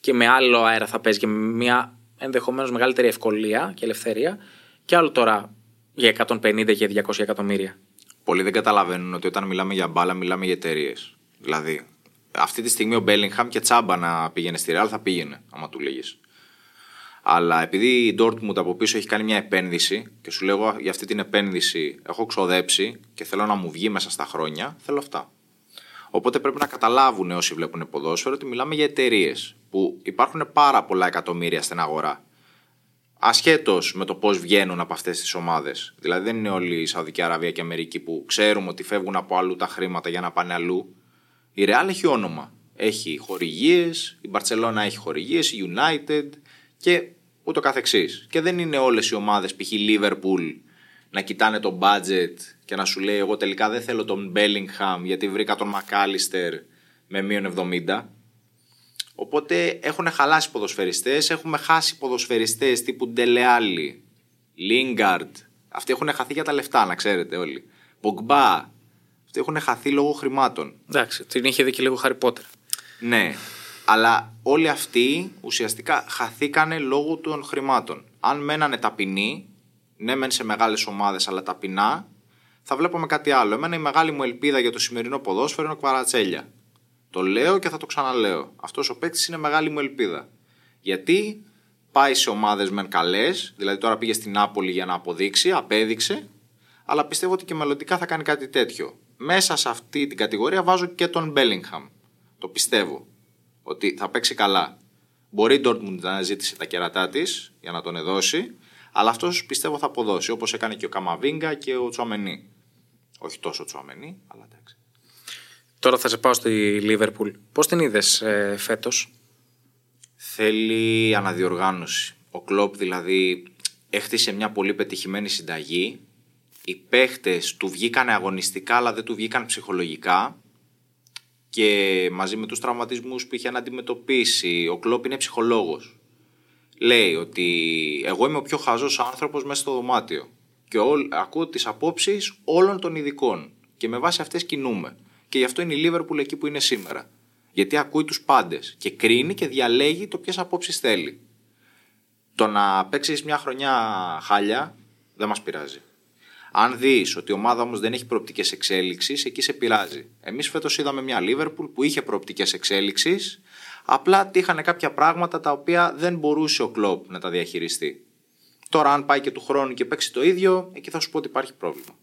και με άλλο αέρα θα παίζει και με μια ενδεχομένως μεγαλύτερη ευκολία και ελευθερία και άλλο τώρα για 150 και 200 εκατομμύρια. Πολλοί δεν καταλαβαίνουν ότι όταν μιλάμε για μπάλα, μιλάμε για εταιρείες. Δηλαδή, αυτή τη στιγμή ο Μπέλιγχαμ και τσάμπα να πήγαινε στη Ρεάλ θα πήγαινε, άμα του λέγε. Αλλά επειδή η Dortmund από πίσω έχει κάνει μια επένδυση και σου λέω για αυτή την επένδυση έχω ξοδέψει και θέλω να μου βγει μέσα στα χρόνια, θέλω αυτά. Οπότε πρέπει να καταλάβουν όσοι βλέπουν ποδόσφαιρο ότι μιλάμε για εταιρείες που υπάρχουν πάρα πολλά εκατομμύρια στην αγορά. Ασχέτως με το πώς βγαίνουν από αυτές τις ομάδες. Δηλαδή δεν είναι όλοι η Σαουδική Αραβία και η Αμερική που ξέρουμε ότι φεύγουν από αλλού τα χρήματα για να πάνε αλλού. Η Real έχει όνομα. Έχει χορηγίες, η Barcelona έχει χορηγίες, η United και ούτω καθεξής. Και δεν είναι όλες οι ομάδες, π.χ. Liverpool, να κοιτάνε το budget και να σου λέει εγώ τελικά δεν θέλω τον Bellingham γιατί βρήκα τον McAllister με μείον 70. Οπότε έχουν χαλάσει ποδοσφαιριστές, έχουμε χάσει ποδοσφαιριστές τύπου Ντελεάλη, Lingard. Αυτοί έχουν χαθεί για τα λεφτά, να ξέρετε όλοι. Pogba. Αυτοί έχουν χαθεί λόγω χρημάτων. Εντάξει, την είχε δει και λίγο Harry Potter. Ναι, αλλά όλοι αυτοί ουσιαστικά χαθήκανε λόγω των χρημάτων. Αν μένανε ταπεινοί, ναι μεν σε μεγάλες ομάδες αλλά ταπεινά, θα βλέπαμε κάτι άλλο. Εμένα η μεγάλη μου ελπίδα για το σημερινό ποδόσφαιρο είναι ο Κβαρατσέλια. Το λέω και θα το ξαναλέω. Αυτός ο παίκτης είναι μεγάλη μου ελπίδα. Γιατί πάει σε ομάδες μεν καλές, δηλαδή τώρα πήγε στην Νάπολη για να αποδείξει, απέδειξε, αλλά πιστεύω ότι και μελλοντικά θα κάνει κάτι τέτοιο. Μέσα σε αυτή την κατηγορία βάζω και τον Bellingham. Το πιστεύω ότι θα παίξει καλά. Μπορεί η Dortmund να ζήτησε τα κερατά της για να τον εδώσει, Αλλά αυτός πιστεύω θα αποδώσει όπως έκανε και ο Καμαβίγκα και ο Τσουαμενί. Όχι τόσο Τσουαμενί, αλλά εντάξει. Τώρα θα σε πάω στη Λίβερπουλ. Πώς την είδες ε, φέτος, Θέλει αναδιοργάνωση. Ο Κλόπ δηλαδή έχτισε μια πολύ πετυχημένη συνταγή. Οι παίχτες του βγήκαν αγωνιστικά αλλά δεν του βγήκαν ψυχολογικά και μαζί με τους τραυματισμούς που είχε να αντιμετωπίσει ο Κλόπ είναι ψυχολόγος. Λέει ότι εγώ είμαι ο πιο χαζός άνθρωπος μέσα στο δωμάτιο και ό, ακούω τις απόψεις όλων των ειδικών και με βάση αυτές κινούμε. Και γι' αυτό είναι η Λίβερπουλ εκεί που είναι σήμερα. Γιατί ακούει τους πάντες και κρίνει και διαλέγει το ποιες απόψεις θέλει. Το να παίξεις μια χρονιά χάλια δεν μας πειράζει. Αν δεις ότι η ομάδα όμως δεν έχει προοπτικές εξέλιξη, εκεί σε πειράζει. Εμείς φέτος είδαμε μια Λίβερπουλ που είχε προοπτικές εξέλιξη, απλά τύχανε κάποια πράγματα τα οποία δεν μπορούσε ο κλοπ να τα διαχειριστεί. Τώρα, αν πάει και του χρόνου και παίξει το ίδιο, εκεί θα σου πω ότι υπάρχει πρόβλημα.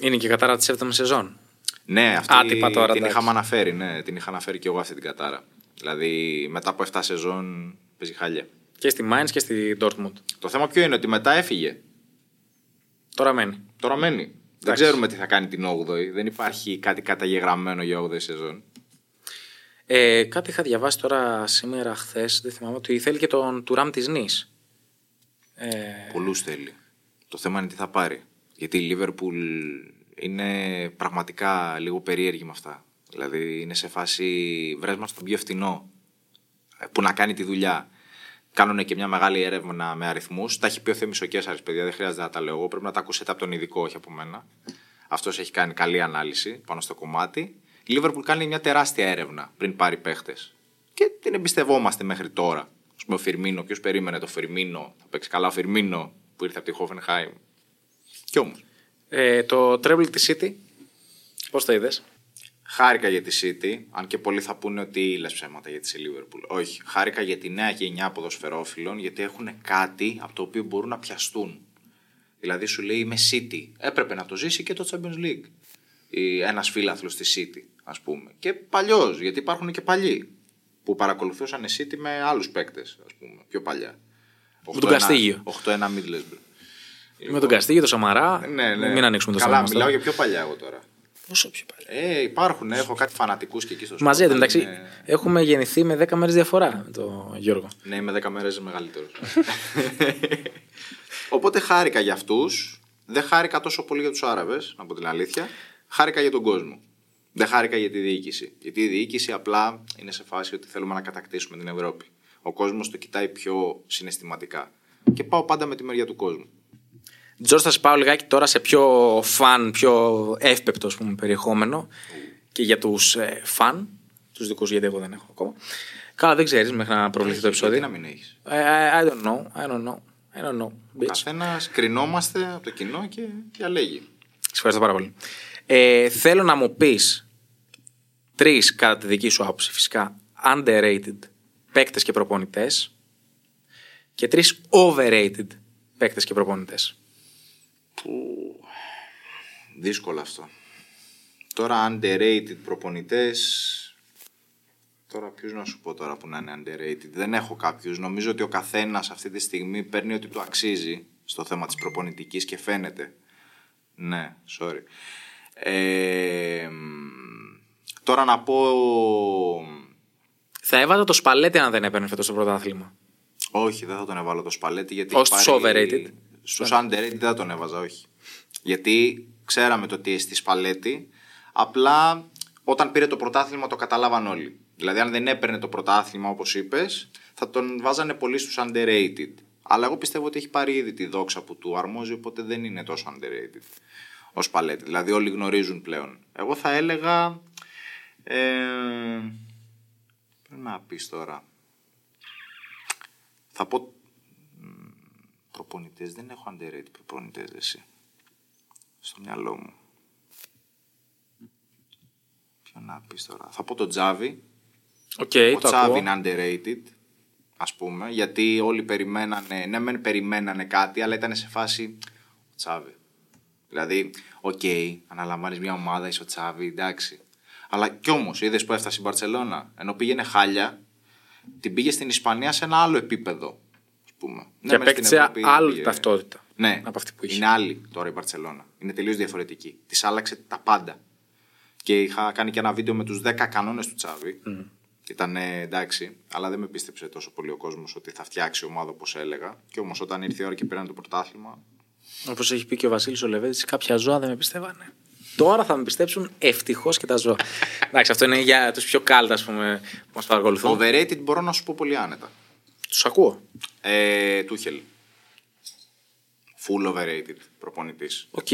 Είναι και η κατάρα της 7η σεζόν. Ναι, αυτή Άτυπα τώρα, την εντάξει. είχαμε αναφέρει. Ναι, την είχα αναφέρει και εγώ αυτή την κατάρα. Δηλαδή, μετά από 7 σεζόν παίζει χάλια. Και στη Mainz και στη Dortmund. Το θέμα ποιο είναι ότι μετά έφυγε. Τώρα μένει. Τώρα μένει. Δεν Εντάξει. ξέρουμε τι θα κάνει την 8η. Δεν υπάρχει κάτι καταγεγραμμένο για 8η σεζόν. Ε, κάτι είχα διαβάσει τώρα σήμερα, χθες, δεν θυμάμαι, ότι θέλει και τον Τουράμ της Νης. Ε, Πολλούς θέλει. Το θέμα είναι τι θα πάρει. Γιατί η Λίβερπουλ είναι πραγματικά λίγο περίεργη με αυτά. Δηλαδή είναι σε φάση βρες μας τον πιο φθηνό ε, που να κάνει τη δουλειά. Κάνουν και μια μεγάλη έρευνα με αριθμούς. Τα έχει πει ο Θέμης ο Κέσσαρης, παιδιά, δεν χρειάζεται να τα λέω εγώ. Πρέπει να τα ακούσετε από τον ειδικό, όχι από μένα. Αυτός έχει κάνει καλή ανάλυση πάνω στο κομμάτι. Η Λίβερπουλ κάνει μια τεράστια έρευνα πριν πάρει παίχτες. Και την εμπιστευόμαστε μέχρι τώρα. Α πούμε, ο Φιρμίνο, ποιος περίμενε το Φιρμίνο, θα παίξει καλά ο Φιρμίνο που ήρθε από τη Χόφενχάιμ. Κι όμως. ε, το Treble τη City, πώς το είδες; Χάρηκα για τη City, αν και πολλοί θα πούνε ότι λε ψέματα για τη Liverpool. Όχι. Χάρηκα για τη νέα γενιά ποδοσφαιρόφιλων, γιατί έχουν κάτι από το οποίο μπορούν να πιαστούν. Δηλαδή σου λέει είμαι City. Έπρεπε να το ζήσει και το Champions League. Ένας φίλαθλος της City, ας πούμε. Και παλιός, γιατί υπάρχουν και παλιοί που παρακολουθούσαν City με άλλους παίκτες, ας πούμε, πιο παλιά. Με τον Καστίγιο. 8-1 Middlesbrough. Με τον Καστίγιο, τον Σαμαρά. Ναι, ναι. Μην ανοίξουμε το Καλά, θέμα. μιλάω για πιο παλιά εγώ τώρα. Πόσο πιο παλιά. Ε, υπάρχουν, έχω κάτι φανατικούς και εκεί στο σπίτι. Μαζί, εν τω μεταξύ, Είναι- έχουμε γεννηθεί με 10 μέρες διαφορά με τον Γιώργο. Ναι, είμαι 10 μέρες μεγαλύτερος. Οπότε χάρηκα για αυτούς. Δεν χάρηκα τόσο πολύ για τους Άραβες, να πω την αλήθεια. Χάρηκα για τον κόσμο. Δεν χάρηκα για τη διοίκηση. Γιατί η διοίκηση απλά είναι σε φάση ότι θέλουμε να κατακτήσουμε την Ευρώπη. Ο κόσμος το κοιτάει πιο συναισθηματικά. Και πάω πάντα με τη μεριά του κόσμου. Τζορ, θα σε πάω λιγάκι τώρα σε πιο φαν, πιο εύπεπτο ας πούμε, περιεχόμενο και για τους ε, φαν, τους δικούς γιατί εγώ δεν έχω ακόμα. Καλά, δεν ξέρεις μέχρι να προβληθεί το επεισόδιο. Γιατί να μην έχεις; Ε, I, I don't know, I don't know, I don't know. Ο bitch. καθένα κρινόμαστε από το κοινό και διαλέγει. Σε ευχαριστώ πάρα πολύ. Ε, θέλω να μου πεις τρεις κατά τη δική σου άποψη φυσικά underrated παίκτες και προπονητές και τρεις overrated παίκτες και προπονητές. Δύσκολο αυτό. Τώρα underrated προπονητές... Τώρα ποιους να σου πω τώρα που να είναι underrated. Δεν έχω κάποιους. Νομίζω ότι ο καθένας αυτή τη στιγμή παίρνει ότι του αξίζει στο θέμα της προπονητικής και φαίνεται. Ναι, sorry. Ε, μ, τώρα να πω... Θα έβαζα το σπαλέτι αν δεν έπαιρνε φέτος το πρωτάθλημα. Όχι, δεν θα τον έβαλω το σπαλέτι γιατί. Όχι έχει στους πάρει- overrated. Στους underrated δεν θα τον έβαζα, όχι. Γιατί ξέραμε το τι στη σπαλέτη. Απλά όταν πήρε το πρωτάθλημα το καταλάβαν όλοι. Δηλαδή, αν δεν έπαιρνε το πρωτάθλημα όπως είπες, θα τον βάζανε πολύ στους underrated. Αλλά εγώ πιστεύω ότι έχει πάρει ήδη τη δόξα που του αρμόζει, οπότε δεν είναι τόσο underrated ως παλέτη. Δηλαδή, όλοι γνωρίζουν πλέον. Εγώ θα έλεγα. Ε, πρέπει να πεις τώρα. Θα πω προπονητές. Δεν έχω underrated προπονητές εσύ. Στο μυαλό μου. Ποιο να πεις τώρα. Θα πω τον Τσάβι. Οκ, ο τον Τσάβι ακούω. είναι underrated. Ας πούμε. Γιατί όλοι περιμένανε. Ναι, μεν περιμένανε κάτι, αλλά ήταν σε φάση. Ο Τσάβι. Δηλαδή, οκ, αναλαμβάνεις μια ομάδα, είσαι ο Τσάβι, εντάξει. Αλλά κι όμως, είδες που έφτασε η Μπαρσελόνα. Ενώ πήγαινε χάλια, την πήγε στην Ισπανία σε ένα άλλο επίπεδο. Ας πούμε. Και Ναι, μεν στην απέκτησε Ευρώπη άλλη πήγε- ταυτότητα. Ναι, από αυτή που είχε. είναι άλλη τώρα η Μπαρσελόνα. Είναι τελείως διαφορετική. Της άλλαξε τα πάντα. Και είχα κάνει και ένα βίντεο με τους 10 κανόνες του Τσάβη. Ήταν εντάξει, αλλά δεν με πίστεψε τόσο πολύ ο κόσμος ότι θα φτιάξει ομάδα όπως έλεγα. Και όμως όταν ήρθε η ώρα και πήραν το πρωτάθλημα. Όπως έχει πει και ο Βασίλης ο Λεβέντης, κάποια ζώα δεν με πιστεύανε. Τώρα θα με πιστέψουν ευτυχώς και τα ζώα. Εντάξει, αυτό είναι για τους πιο κάλτα, ας πούμε, που μας παρακολουθούν. Overrated μπορώ να σου πω πολύ άνετα. Τους ακούω. Ε, Τούχελ. Full overrated προπονητής. Ok.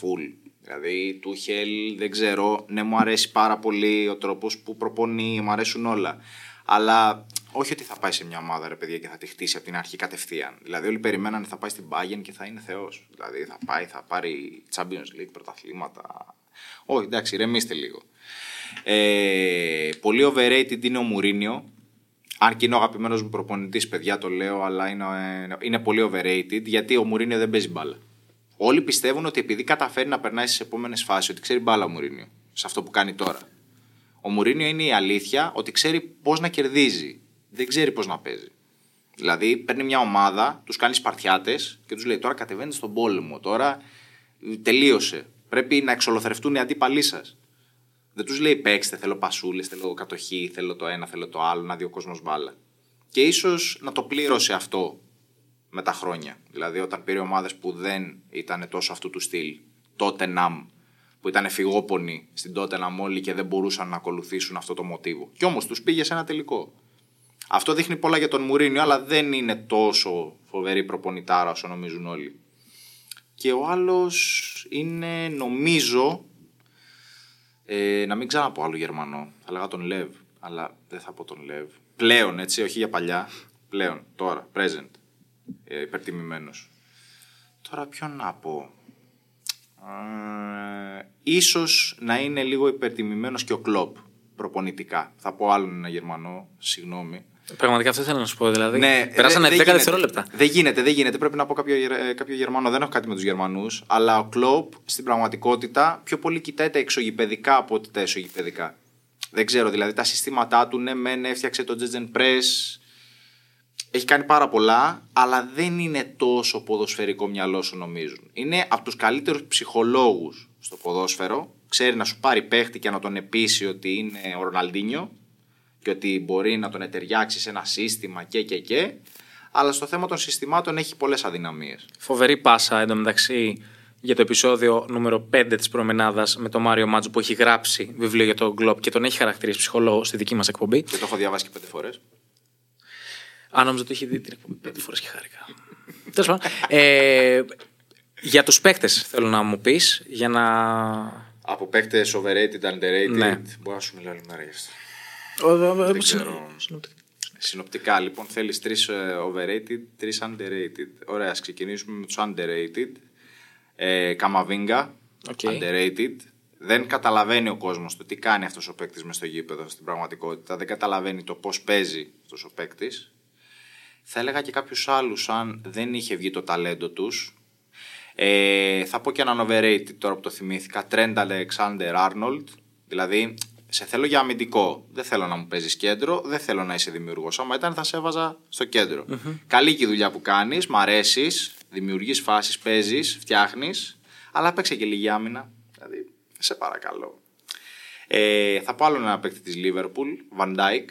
Full. Δηλαδή, Τούχελ δεν ξέρω. Ναι, μου αρέσει πάρα πολύ ο τρόπος που προπονεί, μου αρέσουν όλα. Αλλά όχι ότι θα πάει σε μια ομάδα, ρε παιδιά, και θα τη χτίσει από την αρχή κατευθείαν. Δηλαδή, όλοι περιμένανε θα πάει στην Bayern και θα είναι Θεός. Δηλαδή, θα πάει, θα πάρει Champions League, πρωταθλήματα. Όχι, εντάξει, ρεμίστε λίγο. Ε, πολύ overrated είναι ο Μουρίνιο. Αν και είναι ο αγαπημένος μου προπονητής, παιδιά το λέω, αλλά είναι, ε, είναι πολύ overrated γιατί ο Μουρίνιο δεν παίζει μπάλα. Όλοι πιστεύουν ότι επειδή καταφέρει να περνάει στις επόμενες φάσεις, ότι ξέρει μπάλα ο Μουρίνιο. Σε αυτό που κάνει τώρα. Ο Μουρίνιο είναι η αλήθεια ότι ξέρει πώς να κερδίζει. Δεν ξέρει πώς να παίζει. Δηλαδή, παίρνει μια ομάδα, τους κάνει Σπαρτιάτες και τους λέει: Τώρα κατεβαίνετε στον πόλεμο. Τώρα ε, τελείωσε. Πρέπει να εξολοθρευτούν οι αντίπαλοι σας. Δεν τους λέει παίξτε, θέλω πασούλες, θέλω κατοχή, θέλω το ένα, θέλω το άλλο, να δει ο κόσμος μπάλα. Και ίσως να το πλήρωσε αυτό με τα χρόνια. Δηλαδή, όταν πήρε ομάδες που δεν ήταν τόσο αυτού του στυλ, τότε Ναμ, που ήταν φυγόπονοι στην τότε Ναμ όλοι και δεν μπορούσαν να ακολουθήσουν αυτό το μοτίβο. Κι όμως τους πήγε σε ένα τελικό. Αυτό δείχνει πολλά για τον Μουρίνιο, αλλά δεν είναι τόσο φοβερή προπονητάρα όσο νομίζουν όλοι. Και ο άλλος είναι, νομίζω, ε, να μην ξαναπώ άλλο Γερμανό. Θα λέγα τον Λεβ, αλλά δεν θα πω τον Λεβ. Πλέον, έτσι, όχι για παλιά. Πλέον, τώρα, present. Ε, υπερτιμημένος. Τώρα ποιον να πω. Ε, ίσως να είναι λίγο υπερτιμημένος και ο Κλόπ προπονητικά. Θα πω άλλον ένα Γερμανό, συγγνώμη. Πραγματικά αυτό ήθελα να σου πω. Δηλαδή, Ναι, περάσανε 10 δεν- δεν γίνεται. δευτερόλεπτα. Δεν γίνεται, δεν γίνεται. Πρέπει να πω κάποιο, ε, κάποιο Γερμανό. Δεν έχω κάτι με τους Γερμανούς. Αλλά ο Κλόπ στην πραγματικότητα πιο πολύ κοιτάει τα εξωγηπαιδικά από ότι τα εσωγηπαιδικά. Δεν ξέρω, δηλαδή τα συστήματά του, ναι, μεν έφτιαξε το Jetgen Press. Έχει κάνει πάρα πολλά, αλλά δεν είναι τόσο ποδοσφαιρικό μυαλό όσο νομίζουν. Είναι από τους καλύτερους ψυχολόγους στο ποδόσφαιρο. Ξέρει να σου πάρει παίχτη και να τον επίσει ότι είναι ο Ροναλντίνιο και ότι μπορεί να τον εταιριάξει σε ένα σύστημα και και και. Αλλά στο θέμα των συστημάτων έχει πολλές αδυναμίες. Φοβερή πάσα εντωμεταξύ για το επεισόδιο νούμερο 5 της Προμενάδας με τον Μάριο Μάτζο που έχει γράψει βιβλίο για τον Γκλόπ και τον έχει χαρακτηρίσει ψυχολόγο στη δική μας εκπομπή. Και το έχω διαβάσει και πέντε φορές. Αν νόμιζα ότι έχει δει την εκπομπή πέντε φορές και χάρηκα. Τέλος πάντων. Ε, για τους παίκτες θέλω να μου πεις για να. Από παίκτες overrated, underrated. Ναι. Μπορώ να σου μιλάω όλη μέρα γι' αυτό. Δεν ξέρω. Συνοπτικά, λοιπόν, θέλεις τρεις overrated, τρεις underrated. Ωραία, ας ξεκινήσουμε με τους underrated. Ε, Καμαβίνγκα, Ok. underrated. Δεν καταλαβαίνει ο κόσμος το τι κάνει αυτός ο παίκτης μες στο γήπεδο στην πραγματικότητα. Δεν καταλαβαίνει το πώς παίζει αυτός ο παίκτης. Θα έλεγα και κάποιους άλλους, αν δεν είχε βγει το ταλέντο τους. Ε, θα πω και έναν overrated τώρα που το θυμήθηκα. Trent Alexander Arnold. Δηλαδή, σε θέλω για αμυντικό. Δεν θέλω να μου παίζεις κέντρο. Δεν θέλω να είσαι δημιουργός. Άμα ήταν, θα σε έβαζα στο κεντρο Καλή και η δουλειά που κάνεις. Μ' αρέσεις. Δημιουργείς φάσεις, παίζεις, φτιάχνεις. Αλλά παίξε και λίγη άμυνα. Δηλαδή, σε παρακαλώ. Ε, θα πω άλλο ένα παίκτη της Liverpool, Van Dijk.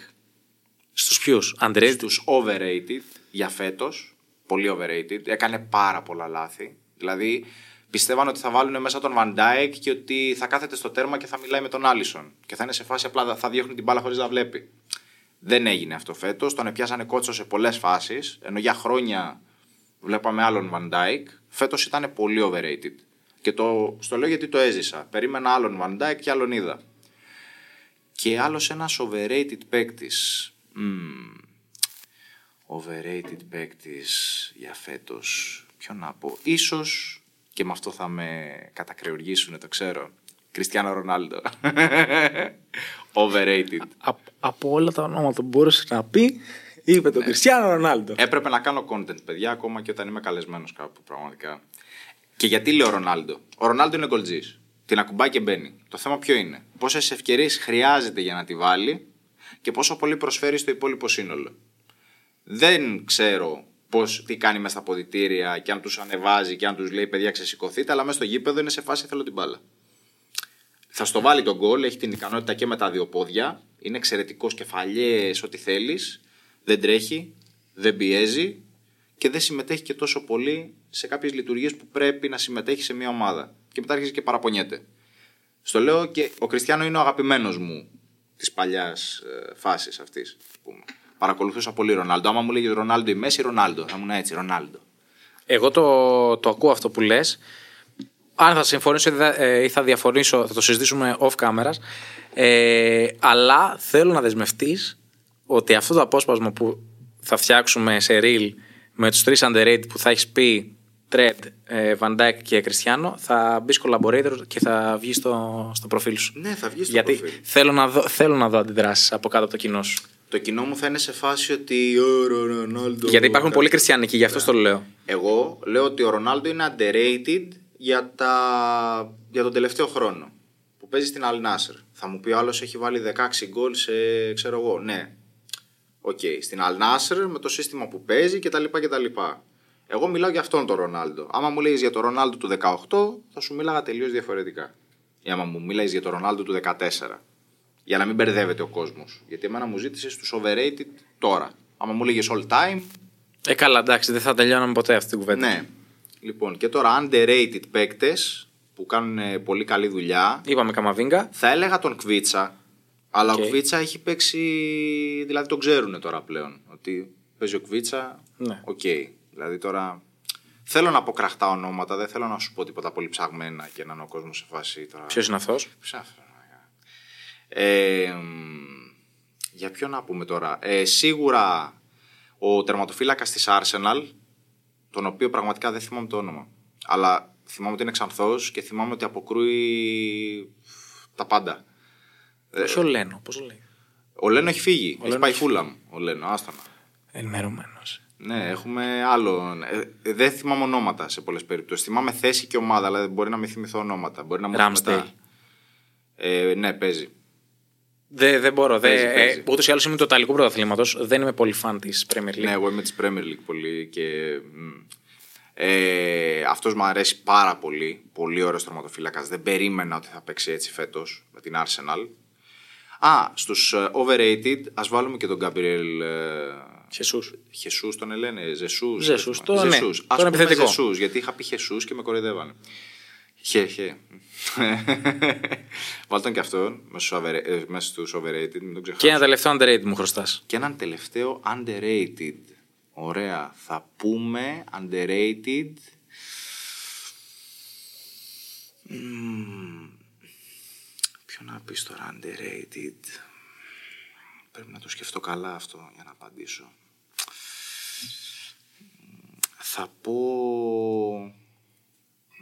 Στους ποιους, Underrated. Στους overrated για φέτος, πολύ overrated, έκανε πάρα πολλά λάθη. Δηλαδή, πιστεύαν ότι θα βάλουν μέσα τον Van Dijk και ότι θα κάθεται στο τέρμα και θα μιλάει με τον Άλισον. Και θα είναι σε φάση απλά θα διώχνει την μπάλα χωρίς να βλέπει. Δεν έγινε αυτό φέτος, τον πιάσανε κότσο σε πολλές φάσεις, ενώ για χρόνια βλέπαμε άλλον Van Dijk. Φέτος ήταν πολύ overrated. Και το, στο λέω γιατί το έζησα. Περίμενα άλλον Van Dijk και άλλον είδα. Και άλλος ένας overrated παίκτης. Overrated παίκτης για φέτος. Ποιο να πω. Ίσως, και με αυτό θα με κατακρεουργήσουν, το ξέρω. Κριστιανό Ρονάλντο. Overrated. Από, από όλα τα ονόματα που μπορούσε να πει, είπε τον Κριστιανό Ρονάλντο. Έπρεπε να κάνω content, παιδιά, ακόμα και όταν είμαι καλεσμένος κάπου, πραγματικά. Και γιατί λέω Ρονάλντο; Ο Ρονάλντο είναι γκολτζής. Την ακουμπάει και μπαίνει. Το θέμα ποιο είναι; Πόσες ευκαιρίες χρειάζεται για να τη βάλει και πόσο πολύ προσφέρει στο υπόλοιπο σύνολο; Δεν ξέρω πώς, τι κάνει μέσα στα ποδητήρια και αν τους ανεβάζει και αν τους λέει παιδιά ξεσηκωθείτε, αλλά μέσα στο γήπεδο είναι σε φάση θέλω την μπάλα. Θα στο βάλει τον γκολ, έχει την ικανότητα και με τα δύο πόδια. Είναι εξαιρετικός κεφαλιές, ό,τι θέλεις. Δεν τρέχει, δεν πιέζει και δεν συμμετέχει και τόσο πολύ σε κάποιες λειτουργίες που πρέπει να συμμετέχει σε μια ομάδα. Και μετά αρχίζει και παραπονιέται. Στο λέω και ο Κριστιανό είναι ο αγαπημένος μου της παλιάς ε, φάσης αυτής. Παρακολουθούσα πολύ Ρονάλντο. Άμα μου λέγει Ρονάλντο ή Μέση, Ρονάλντο. Θα ήμουν έτσι, Ρονάλντο. Εγώ το, το ακούω αυτό που λες. Αν θα συμφωνήσω ή θα- ε, ή θα διαφωνήσω, θα το συζητήσουμε off cameras. Ε, αλλά θέλω να δεσμευτείς ότι αυτό το απόσπασμα που θα φτιάξουμε σε reel με τους τρεις underrated που θα έχεις πει Τρεντ, Van Dijk και Κριστιανό θα μπεις collaborator και θα βγεις στο, στο προφίλ σου. Ναι, θα βγεις στο Γιατί προφίλ. θέλω να δω, θέλω να δω αντιδράσεις από κάτω από το κοινό σου. Το κοινό μου θα είναι σε φάση ότι. «Ω, Ρο- Ρονάλντο. Γιατί υπάρχουν πολλοί Κριστιανικοί, γι' αυτό το λέω. Εγώ λέω ότι ο Ρονάλντο είναι underrated για, τα... για τον τελευταίο χρόνο που παίζει στην Al Nassr. Θα μου πει ο άλλος έχει βάλει 16 γκολ σε ξέρω εγώ. Ναι. Οκ. Στην Al Nassr με το σύστημα που παίζει κτλ. κτλ. Εγώ μιλάω για αυτόν τον Ρονάλντο. Άμα μου έλεγες για τον Ρονάλντο του 18, θα σου μίλαγα τελείως διαφορετικά. Ή άμα μου μιλάει για τον Ρονάλντο του 14. Για να μην μπερδεύεται ο κόσμος. Γιατί εμένα μου ζήτησες τους overrated τώρα. Άμα μου λέγες all time, Ε, καλά, εντάξει, δεν θα τελειώναμε ποτέ αυτή την κουβέντα. ναι. Λοιπόν, και τώρα underrated παίκτες που κάνουν ε, πολύ καλή δουλειά. Είπαμε Καμαβίνγκα. Θα έλεγα τον Κβίτσα. Αλλά Οκ. ο Κβίτσα έχει παίξει. Δηλαδή τον ξέρουν τώρα πλέον. Ότι παίζει ο Κβίτσα. Ναι. Οκ. Δηλαδή τώρα. Θέλω να πω κραχτά ονόματα, δεν θέλω να σου πω τίποτα πολύ ψαγμένα και να είναι ο κόσμος σε φάση τώρα. Ποιος είναι αυτό. Ψάφρα, ε, μ, για ποιο να πούμε τώρα. Ε, σίγουρα ο τερματοφύλακας της Arsenal, τον οποίο πραγματικά δεν θυμάμαι το όνομα. Αλλά θυμάμαι ότι είναι ξανθός και θυμάμαι ότι αποκρούει τα πάντα. Ε, Ποιο Λένο, πώ λέει. Ο Λένο έχει φύγει. έχει Λένο πάει έχει φούλαμ. Ο Λένο, άστονα. Ενημερωμένος. Ναι, έχουμε άλλο. Ε, δεν θυμάμαι ονόματα σε πολλές περιπτώσεις. Θυμάμαι θέση και ομάδα, αλλά δεν μπορεί να μην θυμηθώ ονόματα. Μπορεί να μου έρθει Ramsdale. μετά. Ε, ναι, παίζει. Δεν, δεν μπορώ. Παίζει, δεν, παίζει. ε, Ούτως ή άλλως είμαι του Ιταλικού πρωταθλήματος. Δεν είμαι πολύ φαν της Premier League. Ναι, εγώ είμαι της Premier League πολύ και. μ. Ε, αυτός μου αρέσει πάρα πολύ. Πολύ ωραίος τερματοφύλακας. Δεν περίμενα ότι θα παίξει έτσι φέτος με την Arsenal. Α, στους ε, overrated ας βάλουμε και τον Gabriel ε, Χεσούς. Χεσούς τον λένε, Ζεσούς. Ζεσούς, ας το- πούμε. ναι, Ζεσούς. τον Ας πούμε επιθετικό. Ζεσούς, γιατί είχα πει Χεσούς και με κοροϊδεύανε. Χε, χε. Βάλ τον και αυτόν μέσα στους overra- ε, μέσα στους overrated, μην τον ξεχάσω. Και ένα τελευταίο underrated μου χρωστάς. Και έναν τελευταίο underrated. Ωραία. Θα πούμε underrated. Μμμ. Ποιο να πεις τώρα underrated. Πρέπει να το σκεφτώ καλά αυτό για να απαντήσω. Θα πω...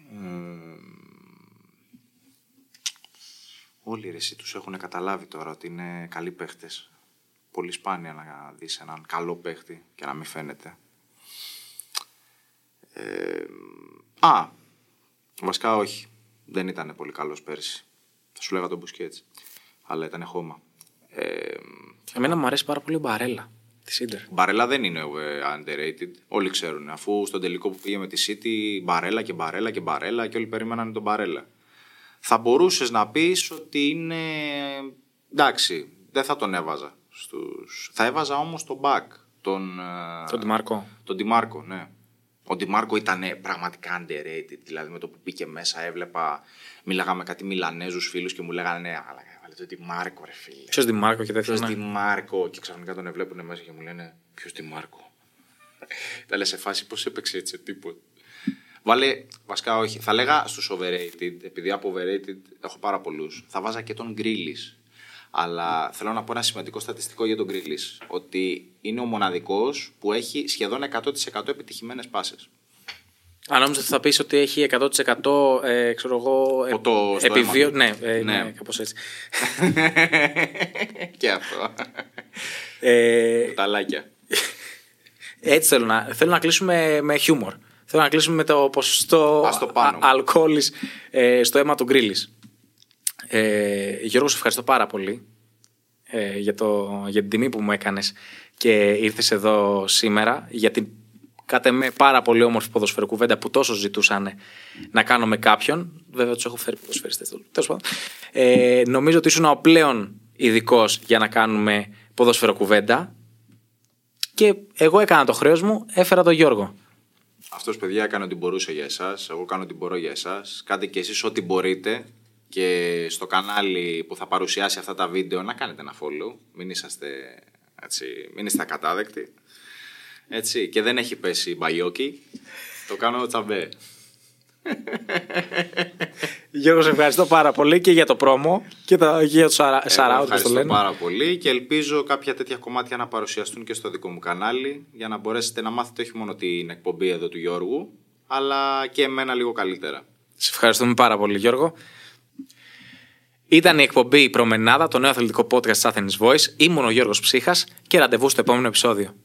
μμμ, Όλοι ρε, εσύ τους έχουν καταλάβει τώρα ότι είναι καλοί παίχτες. Πολύ σπάνια να δεις έναν καλό παίχτη και να μην φαίνεται. Ε, α, βασικά όχι. Δεν ήταν πολύ καλός πέρσι. Θα σου λέγα τον Μπουσκέτς. Αλλά ήταν χώμα. Ε, Εμένα μου αρέσει πάρα πολύ ο Μπαρέλα τη Ιντερ. Μπαρέλα δεν είναι ε, underrated. Όλοι ξέρουν. Αφού στον τελικό που πήγε με τη City, μπαρέλα και μπαρέλα και μπαρέλα και όλοι περίμεναν τον μπαρέλα. Θα μπορούσες να πεις ότι είναι. Εντάξει, δεν θα τον έβαζα. Στους... Θα έβαζα όμως τον Μπακ. Τον, ε, Τον Ντιμάρκο. τον Ντιμάρκο, ναι. Ο Ντιμάρκο ήταν ε, πραγματικά underrated. Δηλαδή με το που μπήκε μέσα έβλεπα. Μίλαγα με κάτι Μιλανέζους φίλους και μου λέγανε Ναι, αλλά βάλε τον Ντιμάρκο, ρε φίλε. Ποιος Ντιμάρκο και τέτοια. Ποιος ναι. Ντιμάρκο και ξαφνικά τον βλέπουν μέσα και μου λένε Ποιος Ντιμάρκο; Τα λες σε φάση πώς έπαιξε έτσι ο τύπος. Βάλε, βασικά όχι. Θα λέγα στους overrated, επειδή από overrated έχω πάρα πολλούς. Θα βάζα και τον Γκρίλις. Αλλά θέλω να πω ένα σημαντικό στατιστικό για τον Γκρίλις. Ότι είναι ο μοναδικός που έχει σχεδόν 100% επιτυχημένες πάσες. Αν νόμιζα ότι θα πεις ότι έχει 100% ε, ξέρω εγώ. ε, Ποτό στο επιβίω- αίμα Ναι, του. ε, Ναι. ναι. κάπως έτσι. και αυτό. Ε, Ταλάκια. έτσι θέλω να, θέλω να κλείσουμε με χιούμορ. Θέλω να κλείσουμε με το ποσοστό Ας το πάνω. α- αλκοόλης ε, στο αίμα του γκρίλης. Ε, Γιώργος, σε ευχαριστώ πάρα πολύ ε, για, το, για την τιμή που μου έκανες και ήρθες εδώ σήμερα για την Κάτε με πάρα πολύ όμορφη ποδοσφαιροκουβέντα που τόσο ζητούσαν να κάνω με κάποιον. Βέβαια, τους έχω φέρει ποδοσφαιριστές. Τέλος πάντων. Ε, νομίζω ότι ήσουν ο πλέον ειδικός για να κάνουμε ποδοσφαιροκουβέντα. Και εγώ έκανα το χρέος μου, έφερα τον Γιώργο. Αυτός, παιδιά, έκανε ό,τι μπορούσε για εσάς. Εγώ κάνω ό,τι μπορώ για εσάς. Κάντε και εσείς ό,τι μπορείτε. Και στο κανάλι που θα παρουσιάσει αυτά τα βίντεο να κάνετε ένα follow. Μην είσαστε έτσι, μην είστε ακατάδεκτοι. Έτσι, και δεν έχει πέσει μπαϊόκι. Το κάνω τσαμπέ. Γιώργος, σε ευχαριστώ πάρα πολύ και για το πρόμο και το, για το σαρα, Ευχαριστώ το πάρα πολύ και ελπίζω κάποια τέτοια κομμάτια να παρουσιαστούν και στο δικό μου κανάλι για να μπορέσετε να μάθετε όχι μόνο την εκπομπή εδώ του Γιώργου, αλλά και εμένα λίγο καλύτερα. Σε ευχαριστούμε πάρα πολύ, Γιώργο. Ήταν η εκπομπή Προμενάδα, το νέο αθλητικό podcast της Athens Voice. Ήμουν ο Γιώργος Ψύχας και ραντεβού στο επόμενο επεισόδιο.